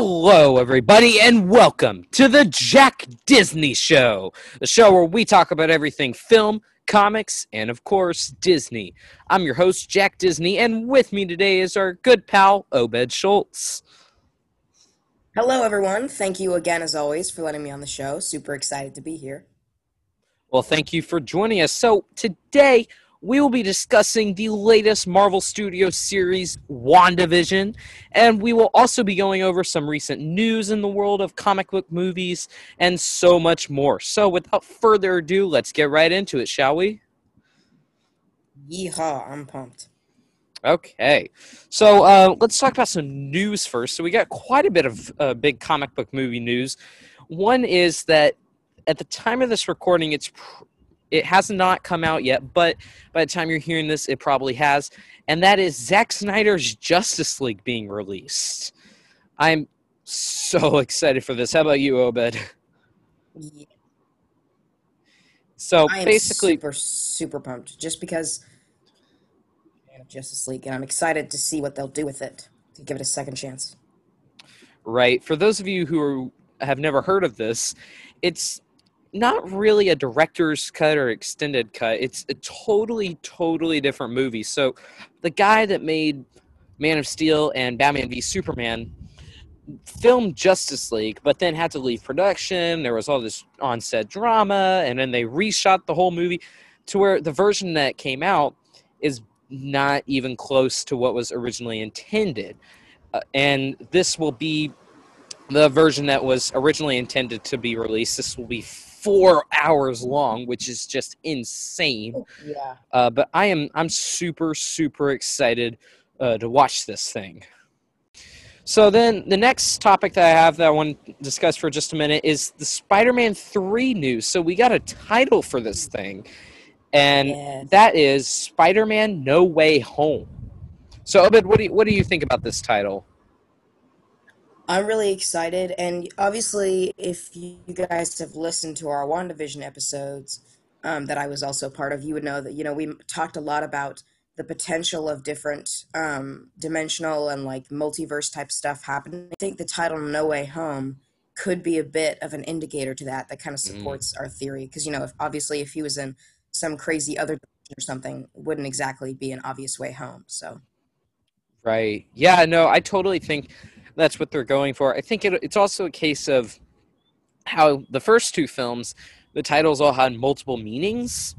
Hello, everybody, and welcome to the Jack Disney Show, the show where we talk about everything film, comics, and of course, Disney. I'm your host, Jack Disney, and with me today is our good pal, Obed Schultz. Hello, everyone. Thank you again, as always, for letting me on the show. Super excited to be here. Well, thank you for joining us. So, today we will be discussing the latest Marvel Studios series, WandaVision, and we will also be going over some recent news in the world of comic book movies and so much more. So, without further ado, let's get right into it, shall we? Yeehaw, I'm pumped. Okay, so uh, let's talk about some news first. So, we got quite a bit of uh, big comic book movie news. One is that at the time of this recording, it's pr- it has not come out yet, but by the time you're hearing this, it probably has. And that is Zack Snyder's Justice League being released. I'm so excited for this. How about you, Obed? Yeah, So I am basically, super, super pumped just because Justice League, and I'm excited to see what they'll do with it to give it a second chance. right, for those of you who are, have never heard of this, it's not really a director's cut or extended cut. It's a totally, totally different movie. So the guy that made Man of Steel and Batman v Superman filmed Justice League, but then had to leave production. There was all this on set drama, and then they reshot the whole movie to where the version that came out is not even close to what was originally intended. Uh, and this will be the version that was originally intended to be released. This will be four hours long, which is just insane. Yeah. Uh, but I am I'm super super excited uh, to watch this thing. So then the next topic that I have that I want to discuss for just a minute is the Spider-Man 3 news. So we got a title for this thing. And Yes. that is Spider-Man No Way Home. So Obed, what do you, what do you think about this title? I'm really excited, and obviously, if you guys have listened to our WandaVision episodes um, that I was also part of, you would know that, you know, we talked a lot about the potential of different um, dimensional and like multiverse type stuff happening. I think the title No Way Home could be a bit of an indicator to that, that kind of Mm. supports our theory. Because, you know, if, obviously, if he was in some crazy other dimension or something, wouldn't exactly be an obvious way home. So, Right. Yeah, no, I totally think that's what they're going for. I think it, it's also a case of how the first two films, the titles all had multiple meanings.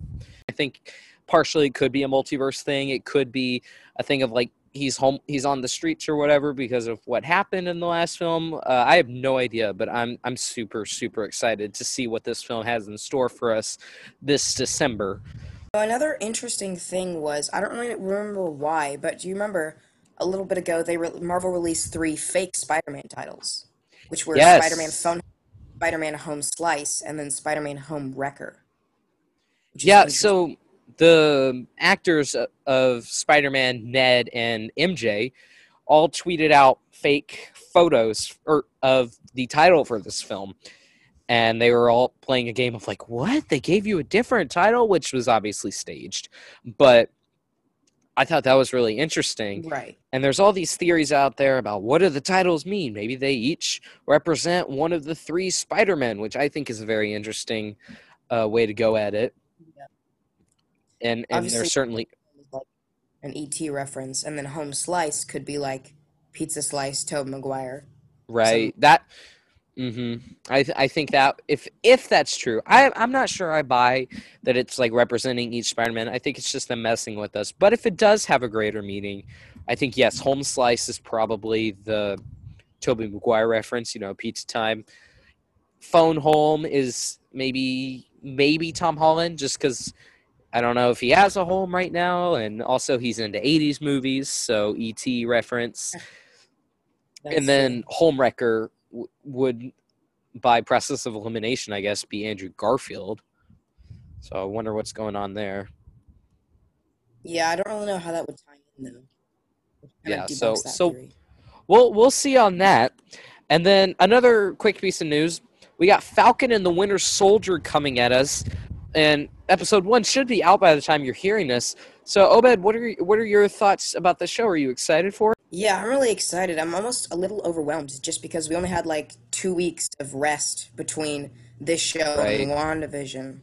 I think partially it could be a multiverse thing. It could be a thing of like he's home, he's on the streets or whatever because of what happened in the last film. Uh, I have no idea, but I'm I'm super super excited to see what this film has in store for us this December. Another interesting thing was I don't really remember why, but do you remember a little bit ago they re- Marvel released three fake Spider-Man titles, which were Yes. Spider-Man Phone, Spider-Man Home Slice, and then Spider-Man Home Wrecker. Yeah, so the actors of Spider Man, Ned, and MJ all tweeted out fake photos or, er, of the title for this film. And they were all playing a game of like, what? They gave you a different title, which was obviously staged. But I thought that was really interesting. right. And there's all these theories out there about what do the titles mean? Maybe they each represent one of the three Spider Men, which I think is a very interesting uh, way to go at it. Yeah. And and Obviously- there's certainly Like an ET reference, and then Home Slice could be like Pizza Slice, Tobey Maguire. right that. Hmm I th- I think that if if that's true, I I'm not sure I buy that it's like representing each Spider Man. I think it's just them messing with us. But if it does have a greater meaning, I think yes, Home Slice is probably the Tobey Maguire reference. You know, pizza time. Phone Home is maybe maybe Tom Holland, just because I don't know if he has a home right now, and also he's into '80s movies, so ET reference. That's and then Homewrecker w- would, by process of elimination, I guess, be Andrew Garfield. So I wonder what's going on there. yeah, I don't really know how that would tie in though. Yeah, so- so- theory. We'll we'll see on that. And then another quick piece of news: we got Falcon and the Winter Soldier coming at us, and episode one should be out by the time you're hearing this. So Obed, what are what are your thoughts about the show? Are you excited for it? Yeah, I'm really excited. I'm almost a little overwhelmed just because we only had like two weeks of rest between this show and right? WandaVision.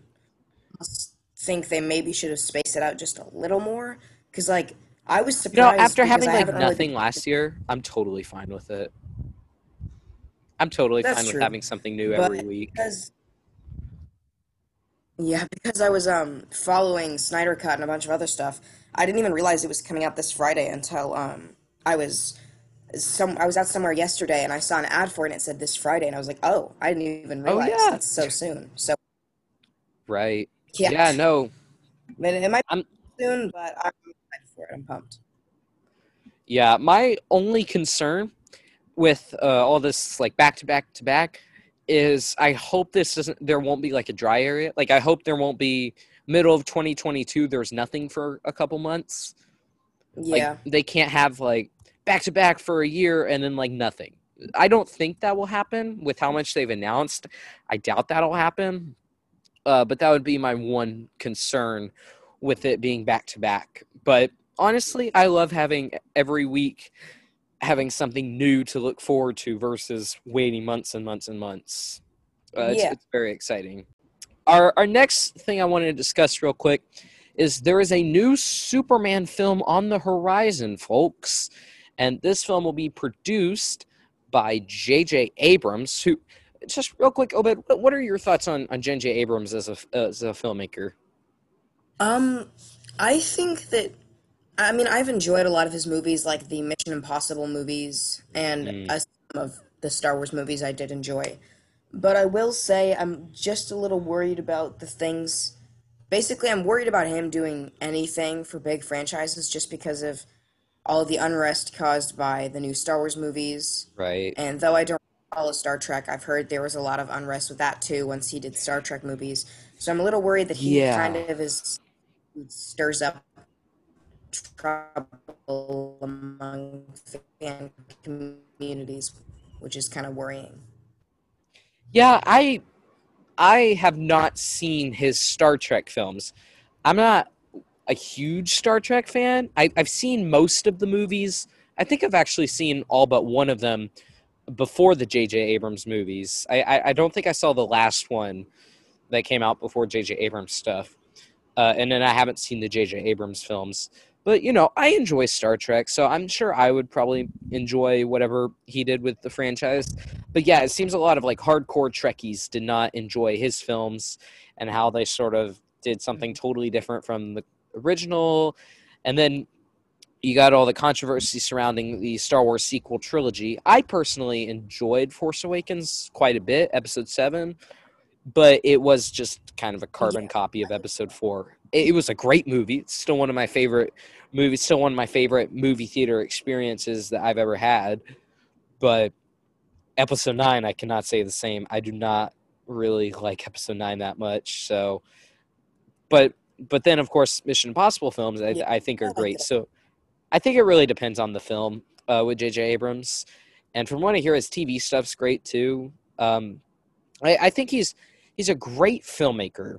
I s- think they maybe should have spaced it out just a little more because, like, I was You know, surprised after having like haven't really nothing last year, I'm totally fine with it. I'm totally That's fine with having something new every week. because yeah, because I was um following Snyder Cut and a bunch of other stuff, I didn't even realize it was coming out this Friday until um I was some I was out somewhere yesterday and I saw an ad for it and it said this Friday and I was like, oh, I didn't even Oh realize yeah, that's so soon. So right. yeah, Yeah, no. it, it might I'm be soon, but I'm excited for it. I'm pumped. yeah, my only concern with uh, all this like back to back to back is I hope this doesn't there won't be like a dry area. Like I hope there won't be middle of 2022 there's nothing for a couple months. Like Yeah, they can't have like back to back for a year and then like nothing. I don't think that will happen with how much they've announced. I doubt that'll happen. Uh, but that would be my one concern with it being back to back. But honestly, I love having every week having something new to look forward to versus waiting months and months and months. Uh, it's yeah. it's very exciting. Our our next thing I wanted to discuss real quick is there is a new Superman film on the horizon, folks, and this film will be produced by J.J. Abrams. Who, just real quick, Obed, what are your thoughts on on J.J. Abrams as a as a filmmaker? Um, I think that I mean I've enjoyed a lot of his movies, like the Mission Impossible movies and Mm, uh, some of the Star Wars movies I did enjoy. But I will say I'm just a little worried about the things. Basically, I'm worried about him doing anything for big franchises just because of all the unrest caused by the new Star Wars movies. right. And though I don't follow Star Trek, I've heard there was a lot of unrest with that too once he did Star Trek movies. So I'm a little worried that he kind of is stirs up trouble among fan communities, which is kind of worrying. Yeah, I I have not seen his Star Trek films. I'm not a huge Star Trek fan. I, I've seen most of the movies. I think I've actually seen all but one of them before the J.J. Abrams movies. I, I, I don't think I saw the last one that came out before J.J. Abrams stuff. Uh, and then I haven't seen the J.J. Abrams films. But, you know, I enjoy Star Trek, so I'm sure I would probably enjoy whatever he did with the franchise. But yeah, it seems a lot of like hardcore Trekkies did not enjoy his films and how they sort of did something totally different from the original. And then you got all the controversy surrounding the Star Wars sequel trilogy. I personally enjoyed Force Awakens quite a bit, episode 7, but it was just kind of a carbon Yeah, copy of episode 4. It, it was a great movie. It's still one of my favorite movies, still one of my favorite movie theater experiences that I've ever had. But episode 9, I cannot say the same. I do not really like episode 9 that much. So, but but then of course Mission Impossible films I, yeah, I think are great. So I think it really depends on the film uh, with J.J. Abrams, and from what I hear, his TV stuff's great too. Um, I, I think he's he's a great filmmaker.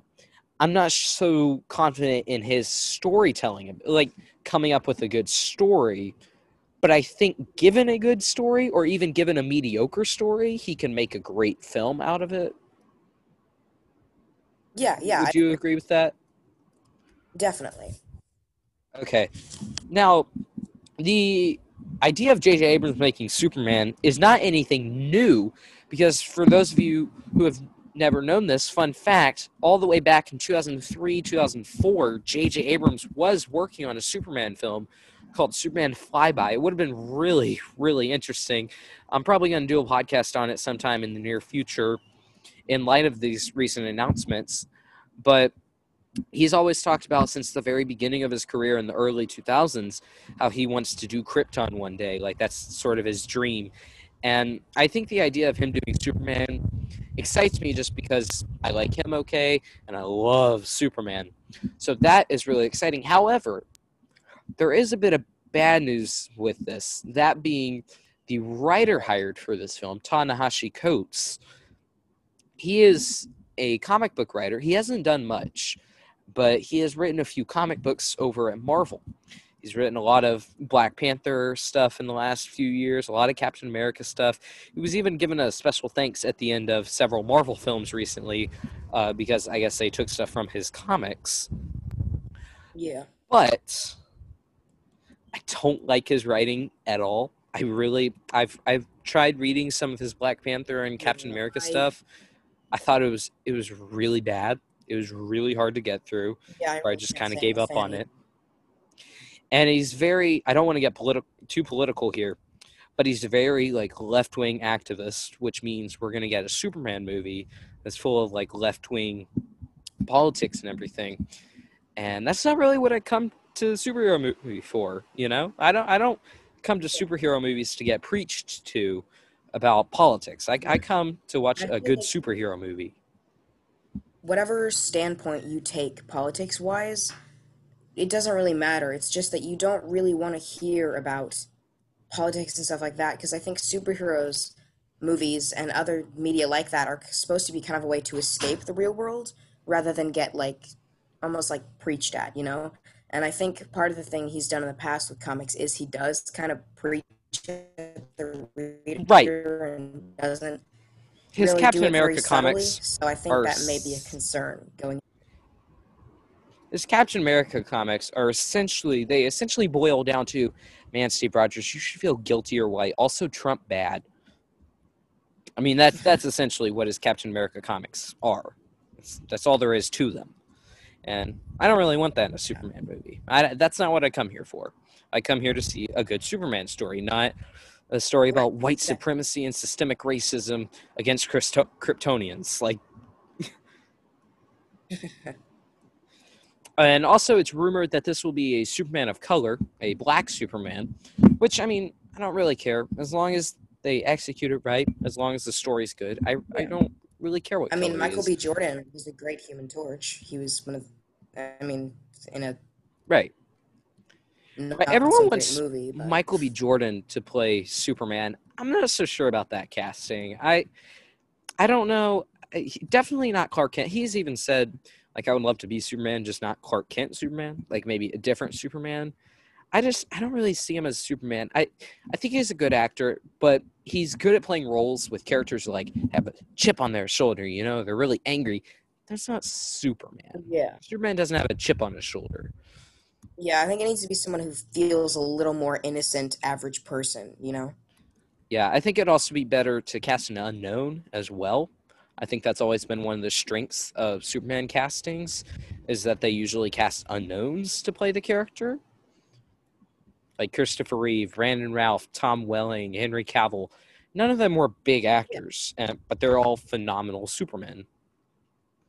I'm not so confident in his storytelling, like coming up with a good story. But I think, given a good story, or even given a mediocre story, he can make a great film out of it. Yeah, yeah, I Would you agree with that? Definitely. Okay. Now, the idea of J.J. Abrams making Superman is not anything new because for those of you who have never known this, fun fact, all the way back in 2003, 2004, J.J. Abrams was working on a Superman film called Superman Flyby. It would have been really, really interesting. I'm probably going to do a podcast on it sometime in the near future in light of these recent announcements. But he's always talked about since the very beginning of his career in the early 2000s how he wants to do Krypton one day. Like that's sort of his dream. And I think the idea of him doing Superman excites me just because I like him okay and I love Superman. So that is really exciting. However, there is a bit of bad news with this. That being the writer hired for this film, Ta-Nehisi Coates. He is a comic book writer. He hasn't done much, but he has written a few comic books over at Marvel. He's written a lot of Black Panther stuff in the last few years, a lot of Captain America stuff. He was even given a special thanks at the end of several Marvel films recently uh, because I guess they took stuff from his comics. Yeah. But I don't like his writing at all. I really, I've, I've tried reading some of his Black Panther and Captain America stuff. I thought it was, it was really bad. It was really hard to get through Yeah. or I just kind of gave up on it. And he's very I don't want to get political too political here, but he's a very like left-wing activist, which means we're going to get a Superman movie that's full of like left-wing politics and everything. And that's not really what I come to the superhero movie for, you know? I don't I don't come to superhero movies to get preached to about politics. I, I come to watch a good superhero movie. Whatever standpoint you take politics wise, it doesn't really matter. It's just that you don't really want to hear about politics and stuff like that because I think superheroes movies and other media like that are supposed to be kind of a way to escape the real world rather than get like almost like preached at, you know? And I think part of the thing he's done in the past with comics is he does kind of preach at the reader Right. and doesn't His really Captain do it very America comics subtly, So I think are that may be a concern going. his Captain America comics are essentially they essentially boil down to, man, Steve Rogers, you should feel guilty or white. Also, Trump bad. I mean that that's essentially what his Captain America comics are. That's, that's all there is to them, and I don't really want that in a Superman movie. I, that's not what I come here for. I come here to see a good Superman story, not a story about white supremacy and systemic racism against Christo- Kryptonians. Like And also, it's rumored that this will be a Superman of color, a black Superman, which I mean, I don't really care as long as they execute it right, as long as the story's good. I, I don't really care what. I mean, Michael. B. Jordan was a great Human Torch. He was one of, I mean, in a right. Not everyone wants movie. But Michael B. Jordan to play Superman. I'm not so sure about that casting. I I don't know. Definitely not Clark Kent. He's even said like I would love to be Superman, just not Clark Kent Superman. Like maybe a different Superman. I just I don't really see him as Superman. I I think he's a good actor, but he's good at playing roles with characters who like have a chip on their shoulder. You know, they're really angry. That's not Superman. yeah, Superman doesn't have a chip on his shoulder. Yeah, I think it needs to be someone who feels a little more innocent, average person. You know? Yeah, I think it'd also be better to cast an unknown as well. I think that's always been one of the strengths of Superman castings is that they usually cast unknowns to play the character. Like Christopher Reeve, Brandon Routh, Tom Welling, Henry Cavill. None of them were big actors, and, but they're all phenomenal Supermen.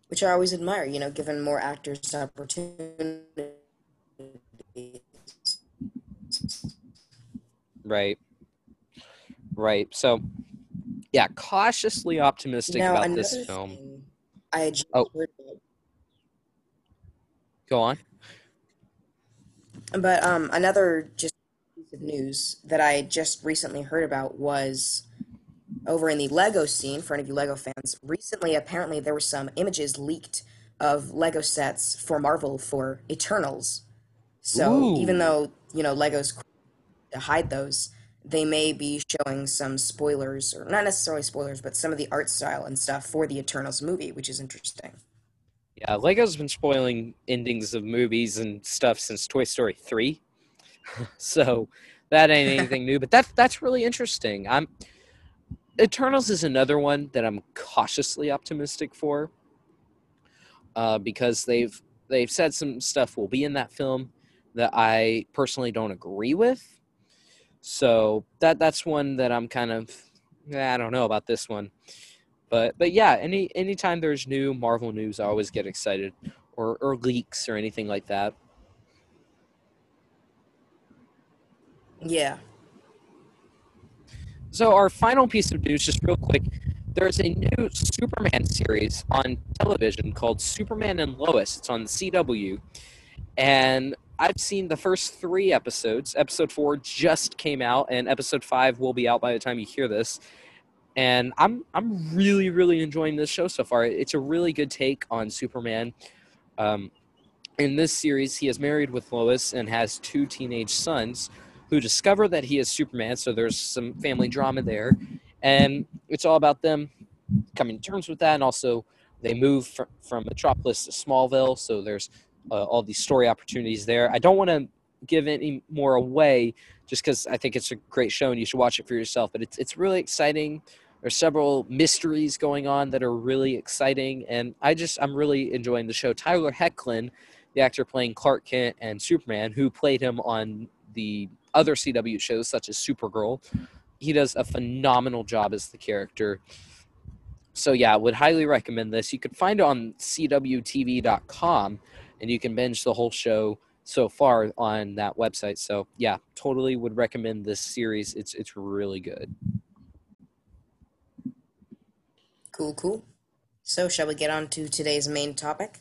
Which I always admire. You know, given more actors opportunities. Right. Right. So, yeah, cautiously optimistic Now, about this film. I just Oh. heard about Go on. But um, another just piece of news that I just recently heard about was over in the Lego scene. For any of you Lego fans, recently apparently there were some images leaked of Lego sets for Marvel for Eternals. So Ooh. even though you know Legos to hide those, they may be showing some spoilers, or not necessarily spoilers, but some of the art style and stuff for the Eternals movie, which is interesting. Yeah, Lego's been spoiling endings of movies and stuff since Toy Story 3. so that ain't anything new, but that that's really interesting. I'm Eternals is another one that I'm cautiously optimistic for. Uh, because they've they've said some stuff will be in that film that I personally don't agree with. So that that's one that I'm kind of I don't know about this one. But but yeah, any anytime there's new Marvel news, I always get excited, or or leaks or anything like that. Yeah. So our final piece of news, just real quick, there's a new Superman series on television called Superman and Lois. It's on CW, and I've seen the first three episodes. Episode four just came out, and episode five will be out by the time you hear this. And I'm I'm really really enjoying this show so far. It's a really good take on Superman. Um, in this series, he is married with Lois and has two teenage sons who discover that he is Superman. So there's some family drama there. And it's all about them coming to terms with that. And also, they move fr- from Metropolis to Smallville. So there's uh, all these story opportunities there. I don't want to give any more away just because I think it's a great show and you should watch it for yourself. But it's, it's really exciting. There's several mysteries going on that are really exciting. And I just, I'm really enjoying the show. Tyler Hoechlin the actor playing Clark Kent and Superman, who played him on the other CW shows such as Supergirl. He does a phenomenal job as the character. So yeah, would highly recommend this. You can find it on cwtv.com and you can binge the whole show so far on that website. So yeah, totally would recommend this series. It's it's really good. Cool, cool. So shall we get on to today's main topic?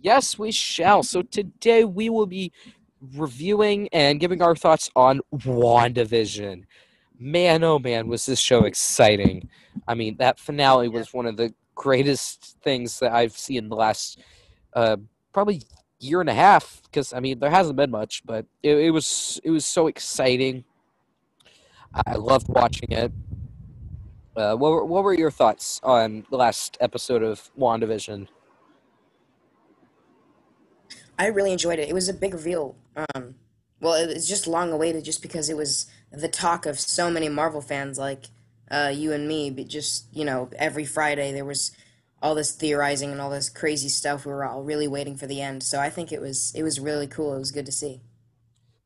Yes, we shall. So today we will be reviewing and giving our thoughts on WandaVision. Man, oh man, was this show exciting. I mean, that finale was one of the greatest things that I've seen in the last uh, probably year and a half because I mean there hasn't been much, but it, it was it was so exciting. I loved watching it. Uh, what, were, what were your thoughts on the last episode of WandaVision? I really enjoyed it. It was a big reveal. Um, well, it was just long awaited, just because it was the talk of so many Marvel fans, like uh, you and me. But just you know, every Friday there was all this theorizing and all this crazy stuff. We were all really waiting for the end. So I think it was it was really cool. It was good to see.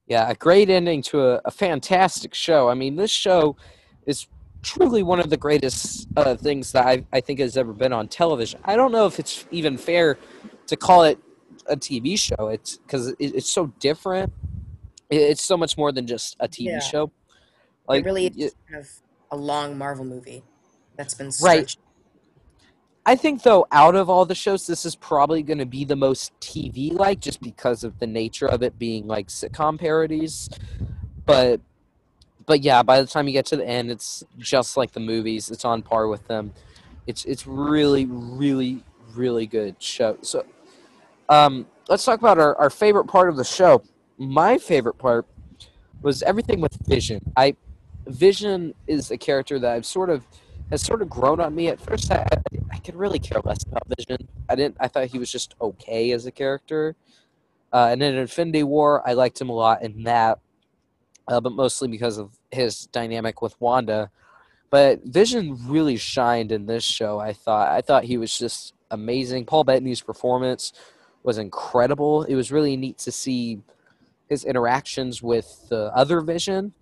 Yeah, a great ending to a, a fantastic show. I mean, this show is truly one of the greatest uh, things that I, I think has ever been on television. I don't know if it's even fair to call it a TV show. It's because it, it's so different. It, it's so much more than just a TV Yeah. show. Like, it really is kind of a long Marvel movie that's been Right. stretched. I think though, out of all the shows, this is probably going to be the most TV like, just because of the nature of it being like sitcom parodies. But, but yeah, by the time you get to the end, it's just like the movies. It's on par with them. It's it's really really really good show. So, um, let's talk about our, our favorite part of the show. My favorite part was everything with Vision. I Vision is a character that I've sort of has sort of grown on me. At first, I, I, could really care less about Vision. I didn't. I thought he was just okay as a character. Uh, and in Infinity War, I liked him a lot in that, uh, but mostly because of his dynamic with Wanda. But Vision really shined in this show. I thought. I thought he was just amazing. Paul Bettany's performance was incredible. It was really neat to see his interactions with the other Vision.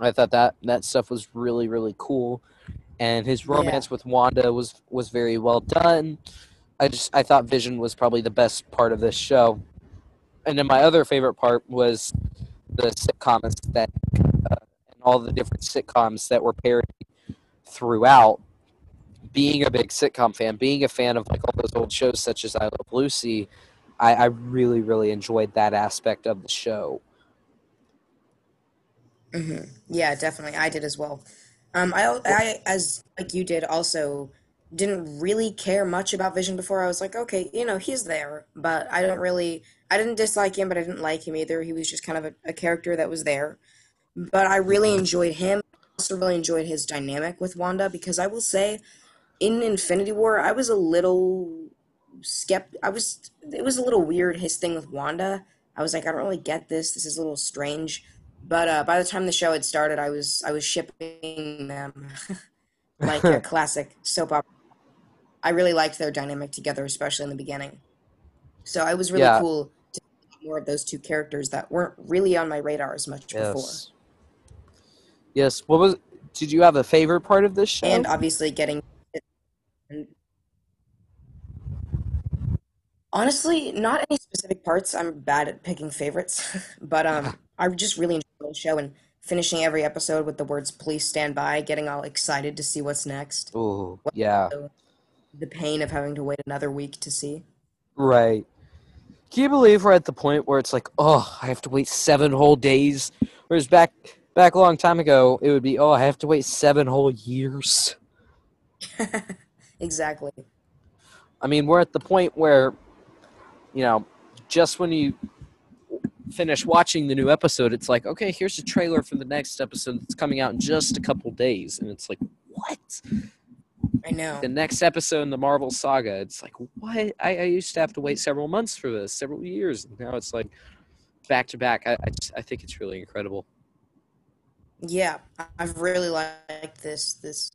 I thought that that stuff was really really cool, and his Yeah. romance with Wanda was was very well done. I just I thought Vision was probably the best part of this show, and then my other favorite part was the sitcoms that uh, and all the different sitcoms that were parodied throughout. Being a big sitcom fan, being a fan of like all those old shows such as I Love Lucy, I, I really really enjoyed that aspect of the show. hmm Yeah, definitely. I did as well. Um, I, I, as like you did, also didn't really care much about Vision before. I was like, okay, you know, he's there, but I don't really, I didn't dislike him, but I didn't like him either. He was just kind of a, a character that was there. But I really enjoyed him. Also, really enjoyed his dynamic with Wanda because I will say, in Infinity War, I was a little skept. I was, it was a little weird his thing with Wanda. I was like, I don't really get this. This is a little strange. But uh, by the time the show had started, I was I was shipping them like a classic soap opera. I really liked their dynamic together, especially in the beginning. So it was really Yeah. cool to see more of those two characters that weren't really on my radar as much before. Yes. Yes. What was? Did you have a favorite part of this show? And obviously getting honestly, not any specific parts. I'm bad at picking favorites, but um, I just really enjoyed the show and finishing every episode with the words "Please stand by," getting all excited to see what's next. oh, yeah. The pain of having to wait another week to see. Right. Can you believe we're at the point where it's like, oh, I have to wait seven whole days? Whereas back back a long time ago, it would be, oh, I have to wait seven whole years. Exactly. I mean, we're at the point where, you know, just when you finish watching the new episode, it's like, okay, here's a trailer for the next episode that's coming out in just a couple days, and it's like, what? I know. The next episode in the Marvel saga, it's like, what? I, I used to have to wait several months for this, several years. And now it's like back to back. I I, just, I think it's really incredible. Yeah, I've really liked this this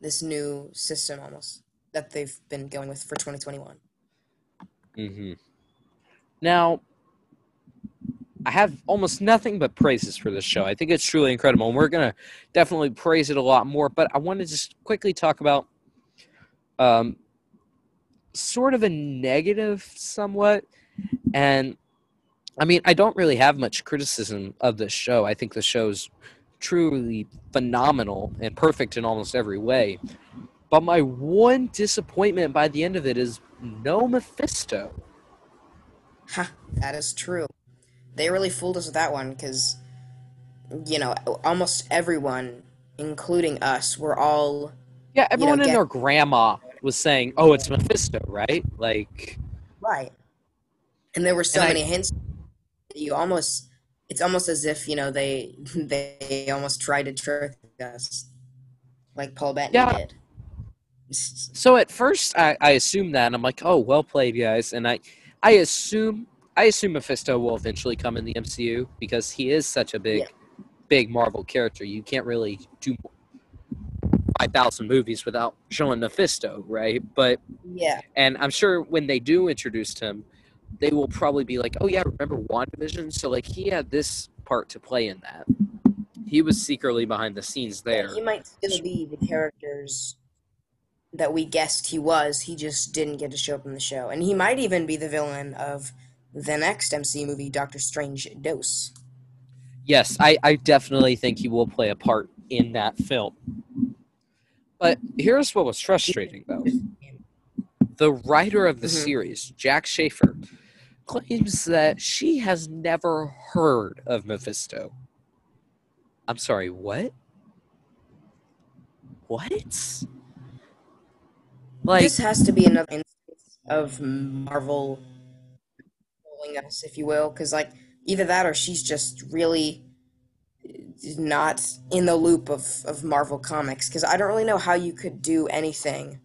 this new system almost that they've been going with for 2021. hmm Now, I have almost nothing but praises for this show. I think it's truly incredible, and we're gonna definitely praise it a lot more. But I want to just quickly talk about, um, sort of a negative, somewhat, and I mean, I don't really have much criticism of this show. I think the show's truly phenomenal and perfect in almost every way. But my one disappointment by the end of it is no Mephisto. Ha, that is true. They really fooled us with that one because, you know, almost everyone, including us, were all Yeah, everyone and get- their grandma was saying, "Oh, it's Mephisto," right? Like, right. And there were so And I- many hints. You almost, it's almost as if you know they they almost tried to trick us, like Paul Bettany Yeah. did. so at first I, I assumed that, and I'm like, "Oh, well played, guys." And I, I assume, I assume Mephisto will eventually come in the MCU because he is such a big, Yeah. big Marvel character. You can't really do five thousand movies without showing Mephisto, right? But Yeah, And I'm sure when they do introduce him, they will probably be like, "Oh yeah, remember WandaVision? So like he had this part to play in that. He was secretly behind the scenes there." he might still be the characters that we guessed he was. He just didn't get to show up in the show, and he might even be the villain of the next MCU movie, Doctor Strange Dose. Yes, I, I definitely think he will play a part in that film. But here's what was frustrating though. The writer of the Mhm. series, Jac Schaeffer, claims that she has never heard of Mephisto. I'm sorry, what? What? Like this has to be another instance of Marvel trolling us, if you will, because like either that or she's just really not in the loop of, of Marvel comics. Because I don't really know how you could do anything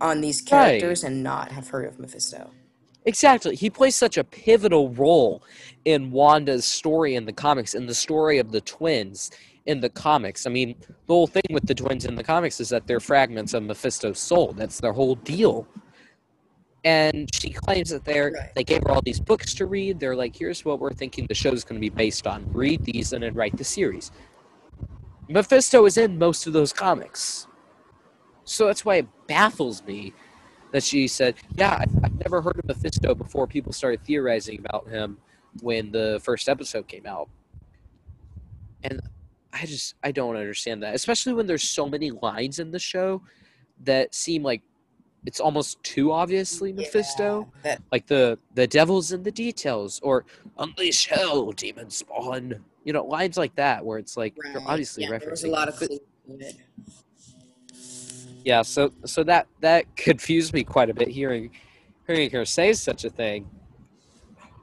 on these Right. characters and not have heard of Mephisto. Exactly. He plays such a pivotal role in Wanda's story in the comics, in the story of the twins in the comics. I mean, the whole thing with the twins in the comics is that they're fragments of Mephisto's soul. That's their whole deal. And she claims that they're Right. they gave her all these books to read. They're like, here's what we're thinking the show's going to be based on. Read these and then write the series. Mephisto is in most of those comics. So that's why it baffles me that she said, "Yeah, I've never heard of Mephisto before people started theorizing about him when the first episode came out." And I just I don't understand that, especially when there's so many lines in the show that seem like it's almost too obviously Mephisto, Yeah, that like the the devil's in the details or unleash hell, demon spawn. You know, lines like that where it's like right. obviously yeah, referencing. there was a lot of Mephi- clues in it. yeah so so that that confused me quite a bit hearing hearing her say such a thing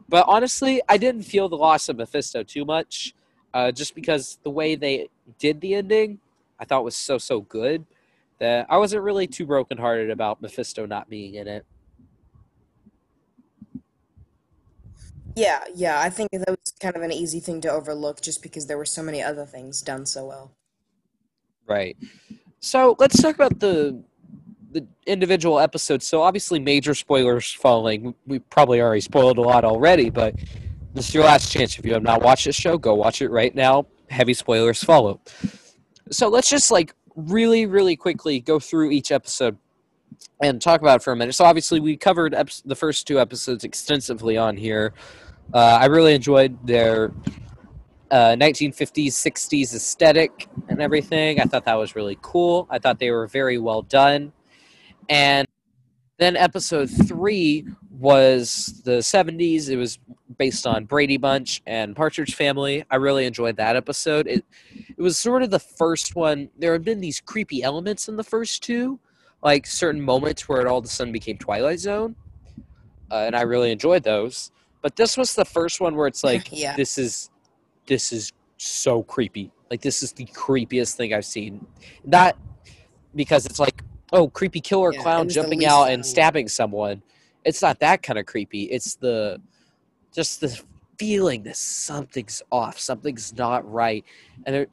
but honestly i didn't feel the loss of mephisto too much uh, just because the way they did the ending i thought was so so good that i wasn't really too brokenhearted about mephisto not being in it Yeah, yeah, I think that was kind of an easy thing to overlook just because there were so many other things done so well. Right. So let's talk about the the individual episodes. So obviously, major spoilers following. We probably already spoiled a lot already, but this is your last chance. If you have not watched this show, go watch it right now. Heavy spoilers follow. So let's just like really, really quickly go through each episode and talk about it for a minute. So obviously, we covered ep- the first two episodes extensively on here. Uh, I really enjoyed their uh, 1950s, 60s aesthetic and everything. I thought that was really cool. I thought they were very well done. And then episode three was the 70s. It was based on Brady Bunch and Partridge Family. I really enjoyed that episode. It, it was sort of the first one. There had been these creepy elements in the first two, like certain moments where it all of a sudden became Twilight Zone. Uh, and I really enjoyed those. But this was the first one where it's like, Yeah. this is this is so creepy. Like this is the creepiest thing I've seen. Not because it's like, oh, creepy killer Yeah, clown jumping out and stabbing someone. It's not that kind of creepy. It's the just the feeling that something's off, something's not right. And it,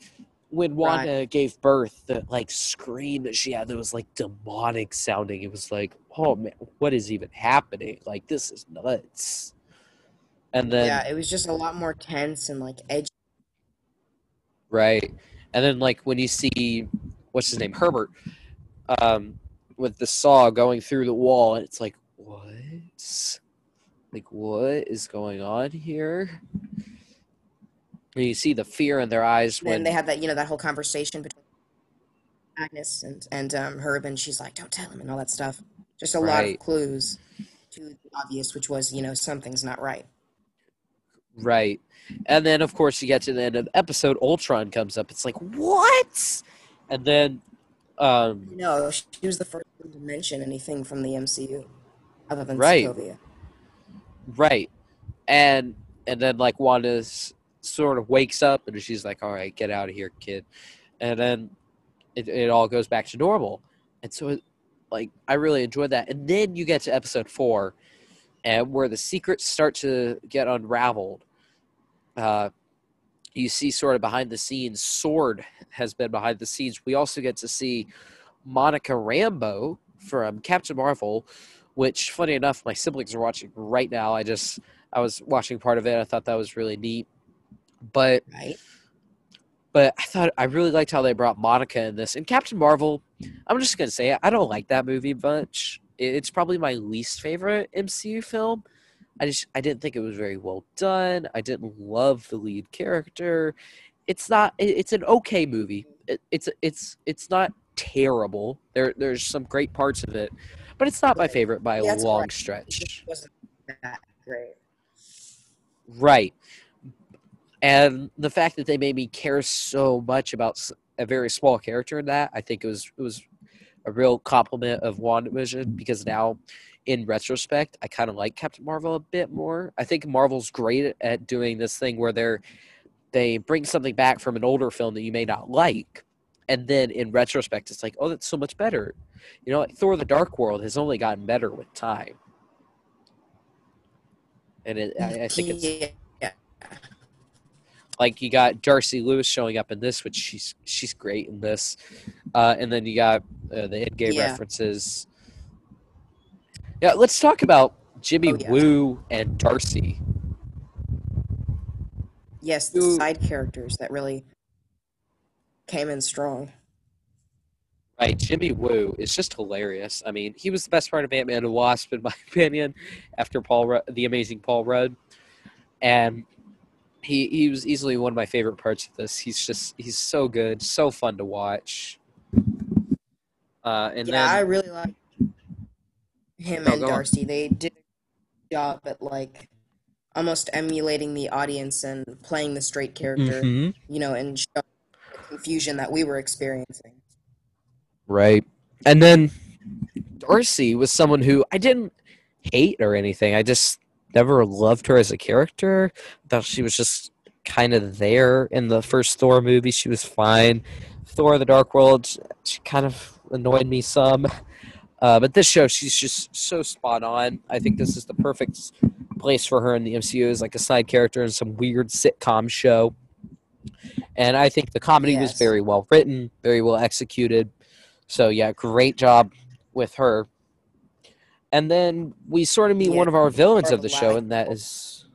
when Right. Wanda gave birth, the like scream that she had that was like demonic sounding. It was like, oh man, what is even happening? Like this is nuts. And then yeah, it was just a lot more tense and like edgy. Right. And then like when you see what's his name? Herbert, um, with the saw going through the wall, and it's like, what? Like what is going on here? And you see the fear in their eyes Then when they had that, you know, that whole conversation between Agnes and and um, Herb, and she's like, "Don't tell him," and all that stuff. Just a lot of clues to the obvious, which was, you know, something's not right. Right. And then of course you get to the end of the episode, Ultron comes up. It's like, what? And then um No, she was the first one to mention anything from the MCU, other than Right. Sokovia. Right. And and then like Wanda sort of wakes up and she's like, All right, get out of here, kid. And then it, it all goes back to normal. And so it, like I really enjoyed that. And then you get to episode four and where the secrets start to get unraveled. Uh you see sort of behind the scenes, SWORD has been behind the scenes. We also get to see Monica Rambeau from Captain Marvel, which funny enough, my siblings are watching right now. I just I was watching part of it. I thought that was really neat. But Right? but I thought I really liked how they brought Monica in this. And Captain Marvel, I'm just gonna say I don't like that movie much. It's probably my least favorite MCU film. I just I didn't think it was very well done. I didn't love the lead character. It's not. It's an okay movie. It, it's it's it's not terrible. There there's some great parts of it, but it's not my favorite by a Yeah, that's long correct. Stretch. wasn't that great. Right. And the fact that they made me care so much about a very small character in that, I think it was it was a real compliment of WandaVision because now, in retrospect, I kind of like Captain Marvel a bit more. I think Marvel's great at doing this thing where they're they bring something back from an older film that you may not like, and then in retrospect, it's like, oh, that's so much better. You know, like Thor: The Dark World has only gotten better with time, and it, I, I think it's yeah. like you got Darcy Lewis showing up in this, which she's she's great in this, uh, and then you got uh, the Endgame Yeah. references. Yeah, let's talk about Jimmy Oh, yeah. Woo and Darcy. Yes, the Who- side characters that really came in strong. Right, Jimmy Woo is just hilarious. I mean, he was the best part of Ant Man and the Wasp, in my opinion, after Paul, Rudd, the amazing Paul Rudd, and he he was easily one of my favorite parts of this. He's just he's so good, so fun to watch. Uh, and yeah, I really like him Oh, and go on. Darcy. They did a job at like almost emulating the audience and playing the straight character, Mhm. you know, and showing the confusion that we were experiencing. Right. And then Darcy was someone who I didn't hate or anything. I just never loved her as a character. Thought she was just kind of there in the first Thor movie. She was fine. Thor: of The Dark World, she kind of annoyed me some. Uh, but this show, she's just so spot on. I think this is the perfect place for her in the MCU as like a side character in some weird sitcom show. And I think the comedy was very well written, very well executed. So yeah, great job with her. And then we sort of meet Yeah, one of our villains of of the show, and that is,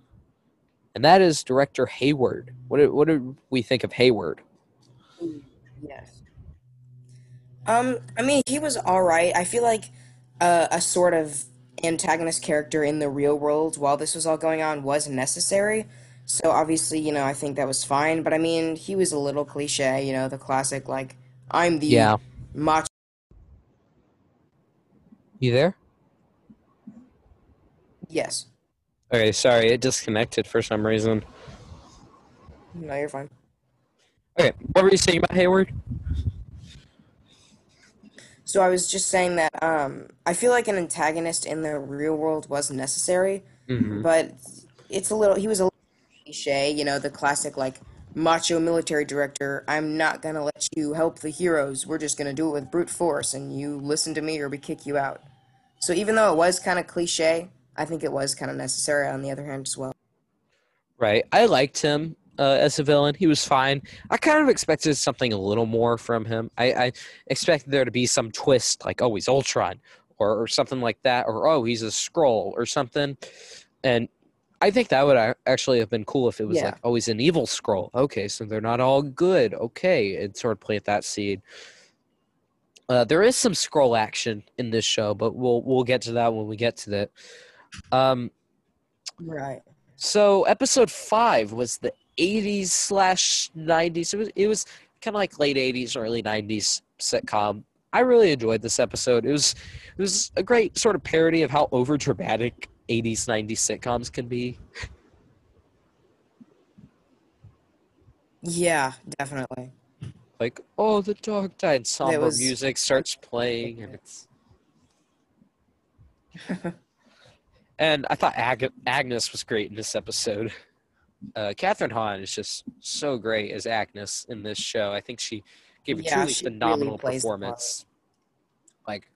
and that is director Hayward. What did, what did we think of Hayward? Yes. Um, I mean, he was all right. I feel like uh, a sort of antagonist character in the real world while this was all going on was necessary. So obviously, you know, I think that was fine. But I mean, he was a little cliche, you know, the classic like, I'm the Yeah, macho. you there? Yes. Okay, sorry, it disconnected for some reason. No, you're fine. Okay, what were you saying about Hayward? So I was just saying that um, I feel like an antagonist in the real world was necessary, Mm-hmm. but it's a little. He was a little cliche, you know, the classic like macho military director. I'm not gonna let you help the heroes. We're just gonna do it with brute force, and you listen to me or we kick you out. So even though it was kind of cliche, I think it was kind of necessary. On the other hand, as well. Right. I liked him uh, as a villain. He was fine. I kind of expected something a little more from him. I, I expected there to be some twist, like oh he's Ultron, or, or something like that, or oh he's a Skrull or something. And I think that would actually have been cool if it was Yeah. like he's an evil Skrull. Okay, so they're not all good. Okay, and sort of plant that seed. Uh, there is some Skrull action in this show, but we'll we'll get to that when we get to that. Um, Right. so episode five was the 80s slash 90s. It was it was kind of like late 80s, early 90s sitcom. I really enjoyed this episode. It was it was a great sort of parody of how over dramatic 80s 90s sitcoms can be. Yeah, definitely. Like, oh, the dog died. Somber was- music starts playing, and it's. and I thought Ag- Agnes was great in this episode. Uh, Kathryn Hahn is just so great as Agnes in this show. I think she gave a Yeah, truly really phenomenal part. performance. Like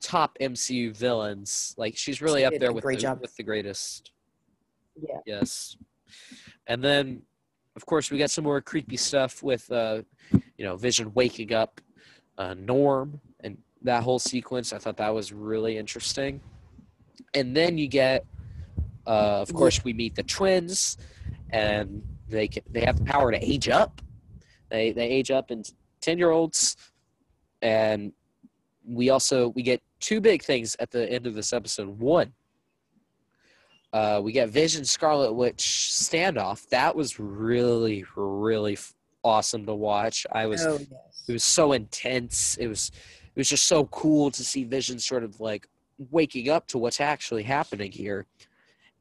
top MCU villains. Like she's really She up there with the, job. with the greatest. Yeah. Yes. And then, of course, we got some more creepy stuff with, uh, you know, Vision waking up uh, Norm and that whole sequence. I thought that was really interesting. And then you get, uh, of course, we meet the twins, and they can, they have the power to age up. They they age up in ten year olds, and we also we get two big things at the end of this episode. One, uh, we get Vision Scarlet Witch standoff. That was really really awesome to watch. I was Oh it was so intense. It was it was just so cool to see Vision sort of like waking up to what's actually happening here.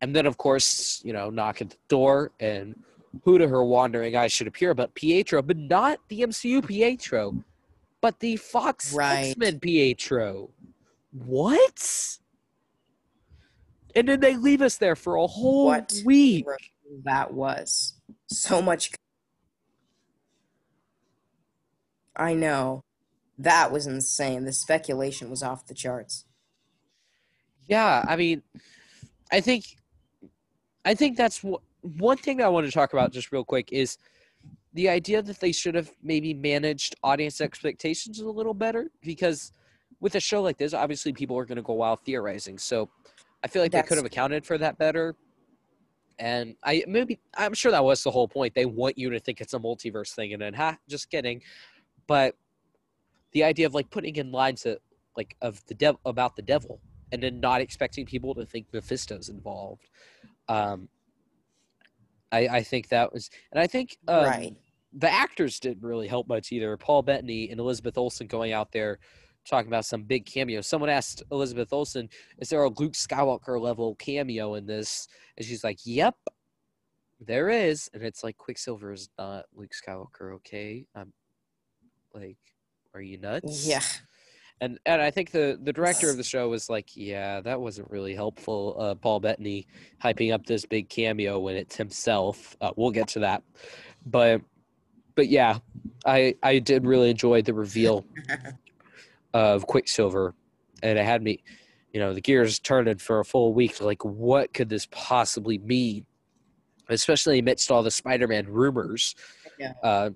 And then of course, you know, knock at the door and who to her wandering eyes should appear but Pietro, but not the MCU Pietro, but the Fox Right. X-Men Pietro. What? And then they leave us there for a whole What? week. That was so much. I know. That was insane. The speculation was off the charts. Yeah, I mean, I think, I think that's one thing that I want to talk about just real quick is the idea that they should have maybe managed audience expectations a little better because with a show like this, obviously people are going to go wild theorizing. So I feel like they could have accounted for that better. And I maybe I'm sure that was the whole point. They want you to think it's a multiverse thing, and then ha, just kidding. But the idea of like putting in lines that like of the devil about the devil and then not expecting people to think Mephisto's involved. Um, I, I think that was, and I think um, right. The actors didn't really help much either. Paul Bettany and Elizabeth Olsen going out there talking about some big cameo. Someone asked Elizabeth Olsen, "Is there a Luke Skywalker level cameo in this?" And she's like, "Yep, there is." And it's like Quicksilver is not Luke Skywalker. Okay, I'm like, are you nuts? Yeah. and and I think the the director of the show was like, yeah, that wasn't really helpful. Uh, Paul Bettany hyping up this big cameo when it's himself. Uh, we'll get to that, but but yeah, I I did really enjoy the reveal of Quicksilver, and it had me, you know, the gears turning for a full week. Like, what could this possibly mean? Especially amidst all the Spider-Man rumors Yeah. uh,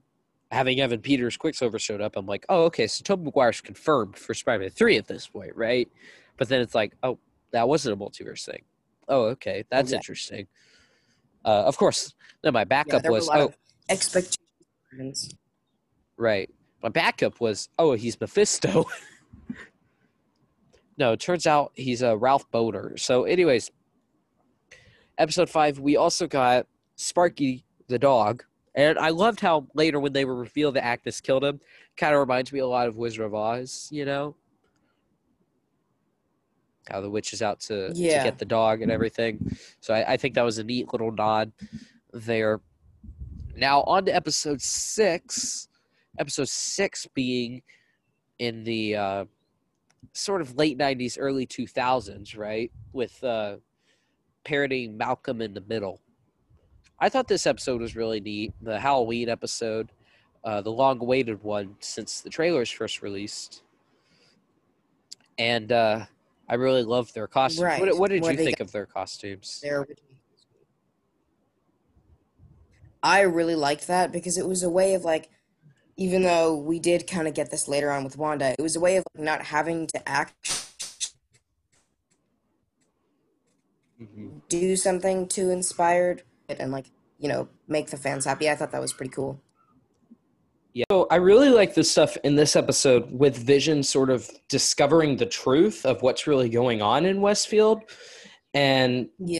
having Evan Peters Quicksilver showed up, I'm like, oh, okay, so Tobey Maguire's confirmed for Spider-Man three at this point, right? But then it's like, oh, that wasn't a multiverse thing. Oh, okay, that's Yeah. interesting. Uh, of course, then my Yeah, backup a was, oh, of expectations. right. My backup was, oh, he's Mephisto. no, it turns out he's a uh, Ralph Bohner. So, anyways, episode five, we also got Sparky the dog. And I loved how later when they were revealed that Agnes killed him, kind of reminds me a lot of Wizard of Oz, you know? How the witch is out to, to get the dog and everything. So I, I think that was a neat little nod there. Now on to episode six. Episode six being in the uh, sort of late '90s, early 2000s, right? With uh, parodying Malcolm in the Middle. I thought this episode was really neat. The Halloween episode, uh, the long-awaited one since the trailers first released, and uh, I really loved their costumes. Right. What, what did Where you think of their costumes? Their I really liked that because it was a way of like, even though we did kind of get this later on with Wanda, it was a way of like, not having to act Mhm. do something too inspired and like you know make the fans happy. I thought that was pretty cool. Yeah. So I really like the stuff in this episode with Vision sort of discovering the truth of what's really going on in Westfield. And Yeah.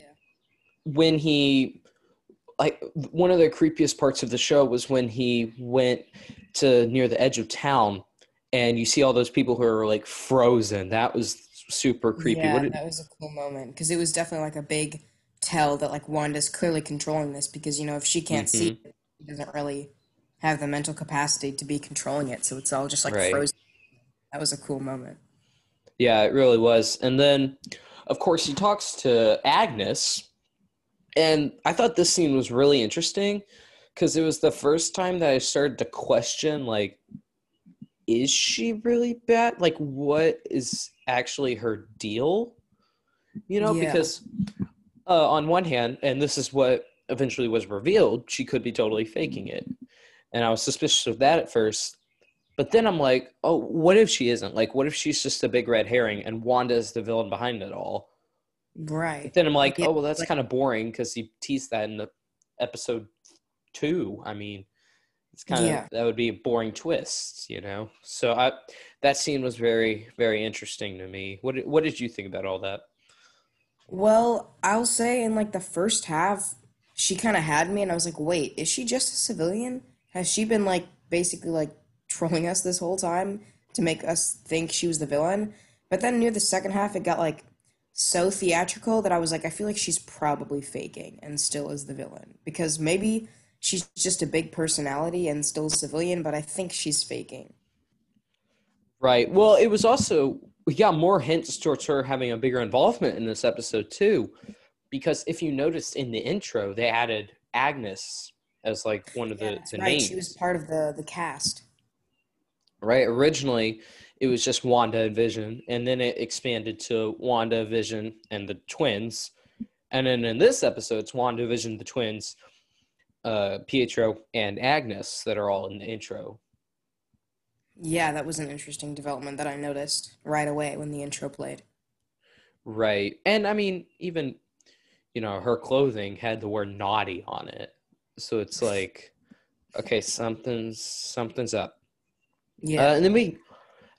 when he like one of the creepiest parts of the show was when he went to near the edge of town and you see all those people who are like frozen. That was super creepy. Yeah, did, that was a cool moment because it was definitely like a big tell that like Wanda's clearly controlling this because you know if she can't see Mm-hmm. it, she doesn't really have the mental capacity to be controlling it, so it's all just like Right. frozen. That was a cool moment. Yeah, it really was. And then, of course, he talks to Agnes. And I thought this scene was really interesting because it was the first time that I started to question, like, is she really bad? Like, what is actually her deal? You know, Yeah. because uh, on one hand, and this is what eventually was revealed, she could be totally faking it. And I was suspicious of that at first. But then I'm like, oh, what if she isn't? Like, what if she's just a big red herring and Wanda is the villain behind it all? Right. But then I'm like, Yeah, oh, well, that's like- kind of boring because he teased that in the episode two. I mean, it's kind of Yeah. that would be a boring twist, you know. So I that scene was very very interesting to me. What what did you think about all that? Well, I'll say in like the first half, she kind of had me, and I was like, wait, is she just a civilian? Has she been like basically like trolling us this whole time to make us think she was the villain? But then near the second half, it got like so theatrical that I was like, I feel like she's probably faking and still is the villain because maybe she's just a big personality and still a civilian, but I think she's faking. Right. Well, it was also we got more hints towards her having a bigger involvement in this episode too, because if you noticed in the intro, they added Agnes as like one of the, that's the right. names. She was part of the the cast. right? Originally, it was just Wanda and Vision, and then it expanded to Wanda, Vision, and the twins. And then in this episode, it's Wanda, Vision, the twins, uh, Pietro, and Agnes that are all in the intro. Yeah, that was an interesting development that I noticed right away when the intro played. Right. And I mean, even, you know, her clothing had the word naughty on it. So it's like, okay, something's something's up. Yeah. Uh, and then we,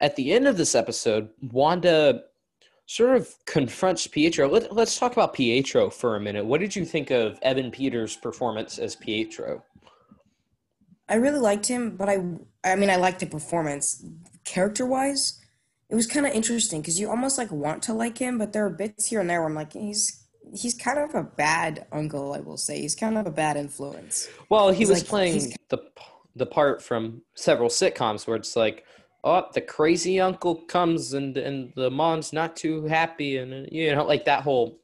at the end of this episode, Wanda sort of confronts Pietro. Let, let's talk about Pietro for a minute. What did you think of Evan Peters' performance as Pietro? I really liked him, but I I mean I liked the performance. Character-wise, it was kind of interesting because you almost like want to like him, but there are bits here and there where I'm like he's he's kind of a bad uncle, I will say. He's kind of a bad influence. Well, he He's was like- playing the the part from several sitcoms where it's like, oh, the crazy uncle comes and and the mom's not too happy, and you know, like that whole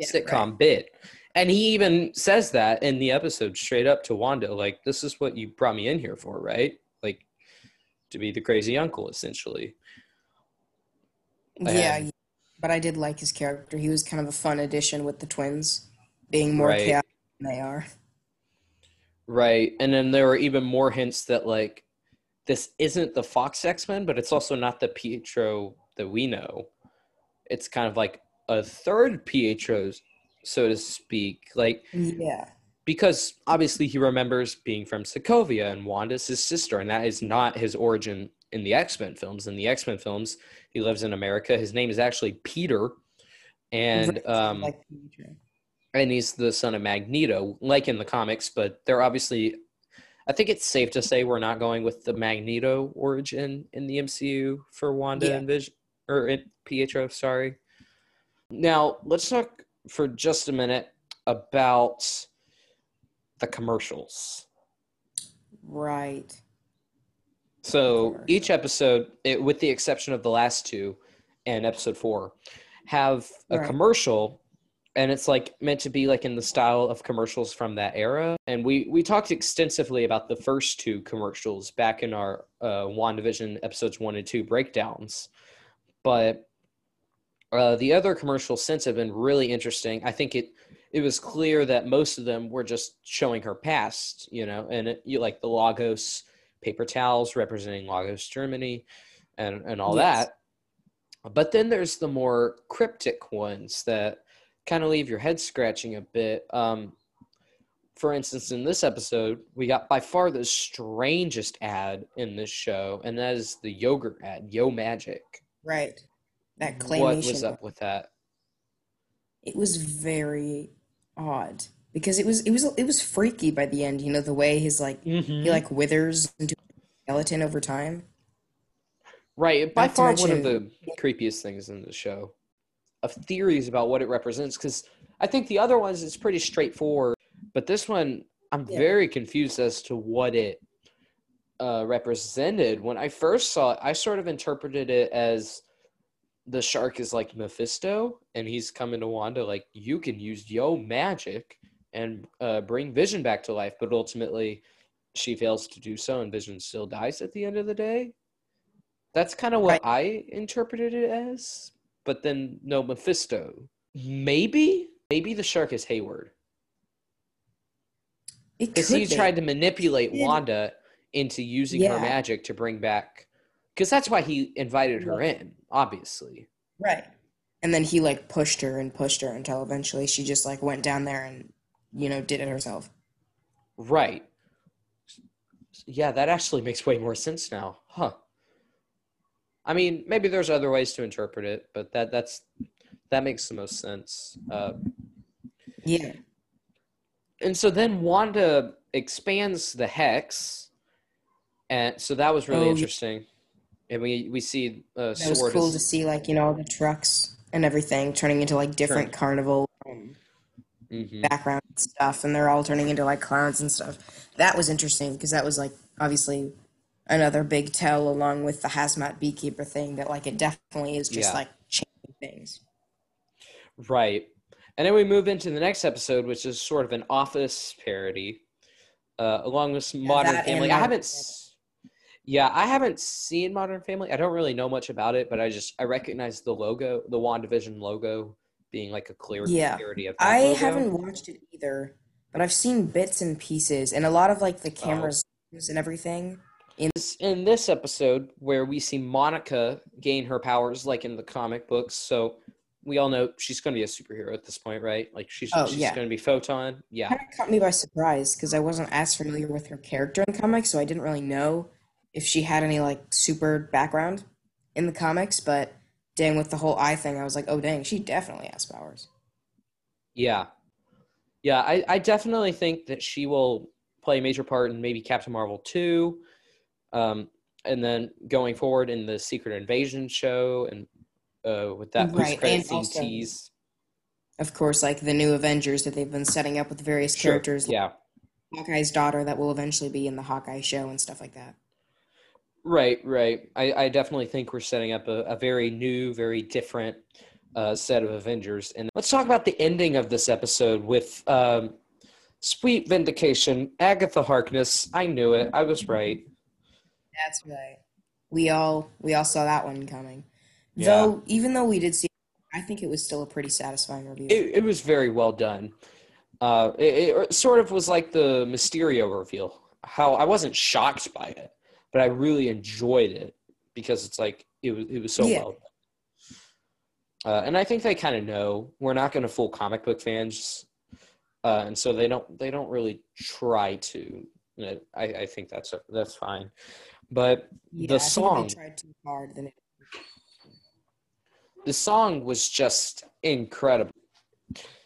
sitcom bit. And he even says that in the episode straight up to Wanda, like, this is what you brought me in here for, right? Like, to be the crazy uncle, essentially. Yeah, but I did like his character. He was kind of a fun addition with the twins being more Right. chaotic than they are. Right. And then there were even more hints that, like, this isn't the Fox X Men, but it's also not the Pietro that we know. It's kind of like a third Pietro, so to speak. Like, Yeah. because obviously he remembers being from Sokovia and Wanda's his sister, and that is not his origin in the X Men films. In the X Men films, he lives in America. His name is actually Peter, and Right, um, like Pietro. and he's the son of Magneto, like in the comics. But they're obviously, I think it's safe to say we're not going with the Magneto origin in the MCU for Wanda Yeah. and Vision or in Pietro. Sorry. Now let's talk for just a minute about the commercials. Right. So each episode, it, with the exception of the last two and episode four, have a Right. commercial and it's like meant to be like in the style of commercials from that era. And we we talked extensively about the first two commercials back in our uh, WandaVision episodes one and two breakdowns, but uh, the other commercials since have been really interesting. I think it it was clear that most of them were just showing her past, you know, and it, you like the Lagos paper towels representing Lagos, Germany, and and all yes. that. But then there's the more cryptic ones that kind of leave your head scratching a bit. Um, for instance, in this episode, we got by far the strangest ad in this show, and that is the yogurt ad, Yo Magic. Right. That claymation. What was up with that? It was very odd because it was it was it was freaky by the end. You know the way his like mm-hmm. he like withers into a skeleton over time. Right. By Not far one of the creepiest things in the show of theories about what it represents because I think the other ones is pretty straightforward, but this one I'm yeah. very confused as to what it uh, represented. When I first saw it, I sort of interpreted it as the shark is like Mephisto, and he's coming to Wanda like you can use yo magic and uh, bring Vision back to life, but ultimately she fails to do so, and Vision still dies at the end of the day. That's kind of what right. I interpreted it as but then no Mephisto. Maybe, maybe the shark is Hayward. Because he be. tried to manipulate Wanda into using yeah. her magic to bring back. Because that's why he invited her in, obviously. Right. And then he like pushed her and pushed her until eventually she just like went down there and you know did it herself. Right. Yeah, that actually makes way more sense now, huh? I mean, maybe there's other ways to interpret it, but that that's that makes the most sense. Uh, yeah. And so then Wanda expands the hex, and so that was really oh, interesting. And we we see uh, that was cool to see, like you know, all the trucks and everything turning into like different Turn. carnival mm-hmm. background stuff, and they're all turning into like clowns and stuff. That was interesting because that was like obviously another big tell along with the hazmat beekeeper thing that like it definitely is just yeah. like changing things. Right. And then we move into the next episode, which is sort of an office parody, uh, along with yeah, Modern Family. I haven't, yeah, I haven't seen Modern Family. I don't really know much about it, but I just I recognize the logo, the WandaVision logo, being like a clear yeah. parody of. I logo. haven't watched it either, but I've seen bits and pieces, and a lot of like the oh. cameras oh. and everything in this, in this episode where we see Monica gain her powers like in the comic books. So we all know she's going to be a superhero at this point, right? Like she's oh, she's yeah. going to be Photon. Yeah. Kind of caught me by surprise because I wasn't as familiar with her character in comics, so I didn't really know if she had any like super background in the comics. But dang, with the whole eye thing, I was like, oh dang, she definitely has powers. Yeah, yeah, I, I definitely think that she will play a major part in maybe Captain Marvel two. Um, and then going forward in the Secret Invasion show and uh, with that post credit scene tease. Of course, like the new Avengers that they've been setting up with various sure. characters. Yeah. Hawkeye's daughter that will eventually be in the Hawkeye show and stuff like that. Right, right. I, I definitely think we're setting up a, a very new, very different uh, set of Avengers. And let's talk about the ending of this episode with um, Sweet Vindication, Agatha Harkness. I knew it. I was right. That's right. We all we all saw that one coming. Yeah. Though even though we did see, I think it was still a pretty satisfying review. It, it was very well done. Uh, it, it sort of was like the Mysterio reveal. How I wasn't shocked by it, but I really enjoyed it because it's like it was it was so yeah. well. Uh, and I think they kind of know we're not going to fool comic book fans, uh, and so they don't they don't really try to. I, I think that's a, that's fine. But yeah, the song tried too hard. Then it... the song was just incredible.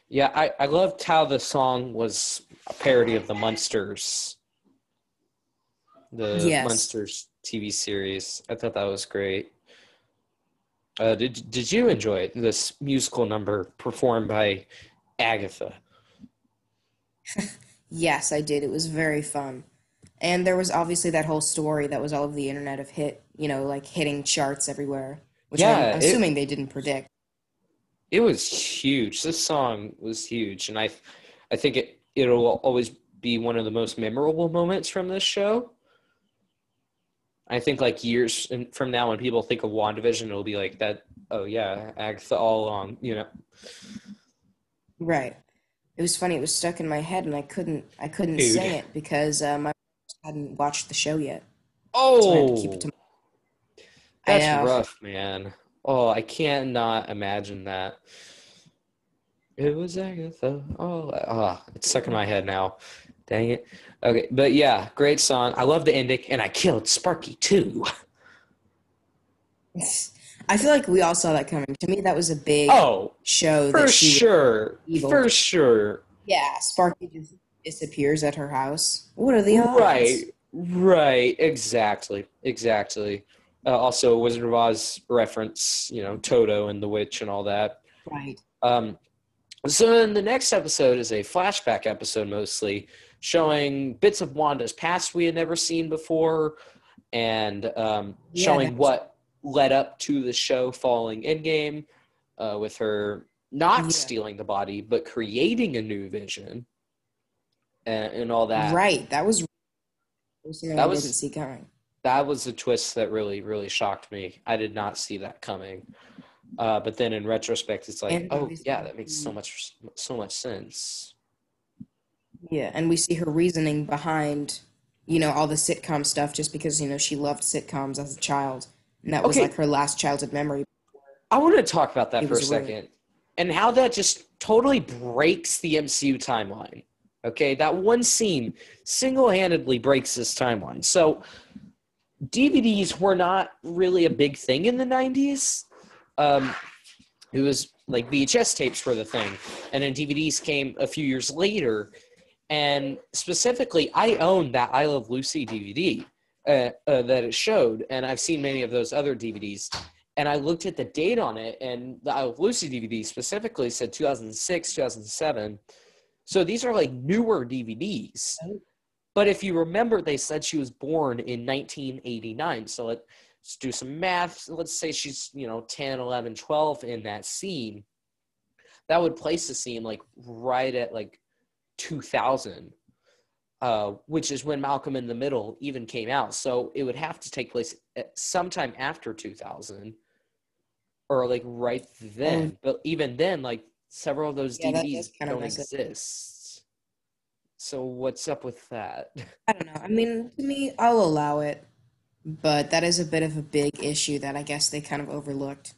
Yeah, I, I loved how the song was a parody of the Munsters, the yes. Munsters TV series. I thought that was great. Uh, did did you enjoy this musical number performed by Agatha? yes, I did. It was very fun. And there was obviously that whole story that was all over the internet of hit, you know, like hitting charts everywhere, which yeah, I'm assuming it, they didn't predict. It was huge. This song was huge, and I, I think it it'll always be one of the most memorable moments from this show. I think like years from now, when people think of WandaVision, it'll be like that. Oh yeah, Agatha all along, you know. Right. It was funny. It was stuck in my head, and I couldn't. I couldn't Dude. sing it because uh, my hadn't watched the show yet. Oh, So to keep it to I that's rough, man. Oh, I cannot imagine that. It was Agatha. Oh, ah, it's stuck in my head now. Dang it. Okay, but yeah, great song. I love the ending, and I killed Sparky too. I feel like we all saw that coming. To me, that was a big Oh, show for sure, for sure. yeah, Sparky just disappears at her house. What are the odds? Right, right, exactly, exactly. Uh, also, Wizard of Oz reference, you know, Toto and the witch and all that. Right. Um, so then the next episode is a flashback episode, mostly showing bits of Wanda's past we had never seen before, and um, Yeah, showing that's- what led up to the show following Endgame, uh, with her not Yeah. stealing the body but creating a new vision, and, and all that. Right. That was. That was I was- didn't see coming. that was a twist that really really shocked me i did not see that coming uh, but then in retrospect it's like And oh yeah that makes so much so much sense Yeah, and we see her reasoning behind, you know, all the sitcom stuff just because, you know, she loved sitcoms as a child. And that was Okay. like her last childhood memory. i want to talk about that It for a really- second and how that just totally breaks the mcu timeline okay that one scene single-handedly breaks this timeline. So dvds were not really a big thing in the 90s um, it was like vhs tapes were the thing and then dvds came a few years later. And specifically i own that i love lucy dvd uh, uh, that it showed and i've seen many of those other dvds and i looked at the date on it and the i love lucy dvd specifically said 2006 2007 so these are like newer dvds but if you remember they said she was born in 1989 so let's do some math. Let's say she's you know 10 11 12 in that scene. That would place the scene like right at like 2000 uh, which is when malcolm in the middle even came out. So it would have to take place at sometime after 2000 or like right then. But even then like several of those Yeah, dvds don't exist so what's up with that I don't know. I mean, to me, I'll allow it. But that is a bit of a big issue that I guess they kind of overlooked.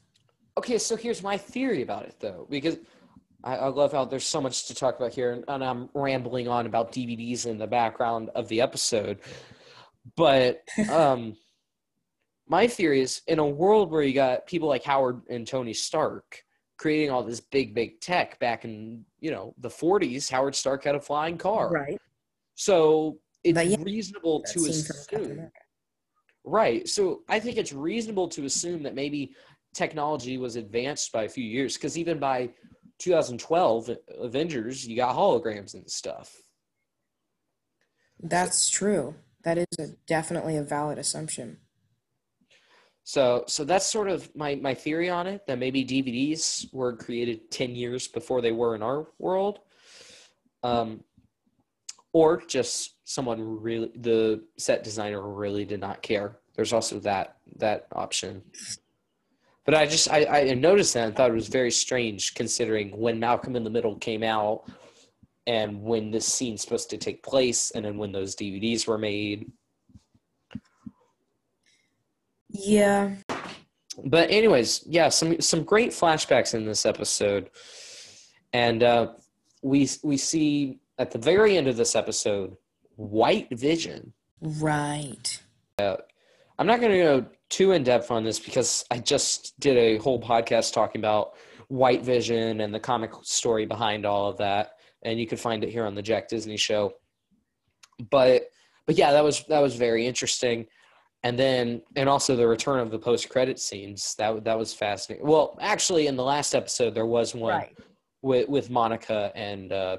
Okay, so here's my theory about it, though, because I, I love how there's so much to talk about here, and, and I'm rambling on about DVDs in the background of the episode. But um, my theory is in a world where you got people like Howard and Tony Stark creating all this big, big tech back in, you know, the 40s, Howard Stark had a flying car. Right. So it's yeah, reasonable to scene from Captain assume. Right. So I think it's reasonable to assume that maybe technology was advanced by a few years because even by 2012 Avengers, you got holograms and stuff. That's true. That is a, definitely a valid assumption. So so that's sort of my my theory on it that maybe DVDs were created 10 years before they were in our world. Um or just someone really the set designer really did not care. There's also that that option. But I just I, I noticed that and thought it was very strange considering when Malcolm in the Middle came out and when this scene's supposed to take place and then when those DVDs were made. Yeah. But anyways, yeah, some some great flashbacks in this episode, and uh, we we see at the very end of this episode, White Vision. Right. I'm not going to go too in depth on this because I just did a whole podcast talking about White Vision and the comic story behind all of that, and you can find it here on the Jack Disney Show. But but yeah, that was that was very interesting, and then and also the return of the post credit scenes that that was fascinating. Well, actually, in the last episode there was one Right. with with Monica and uh,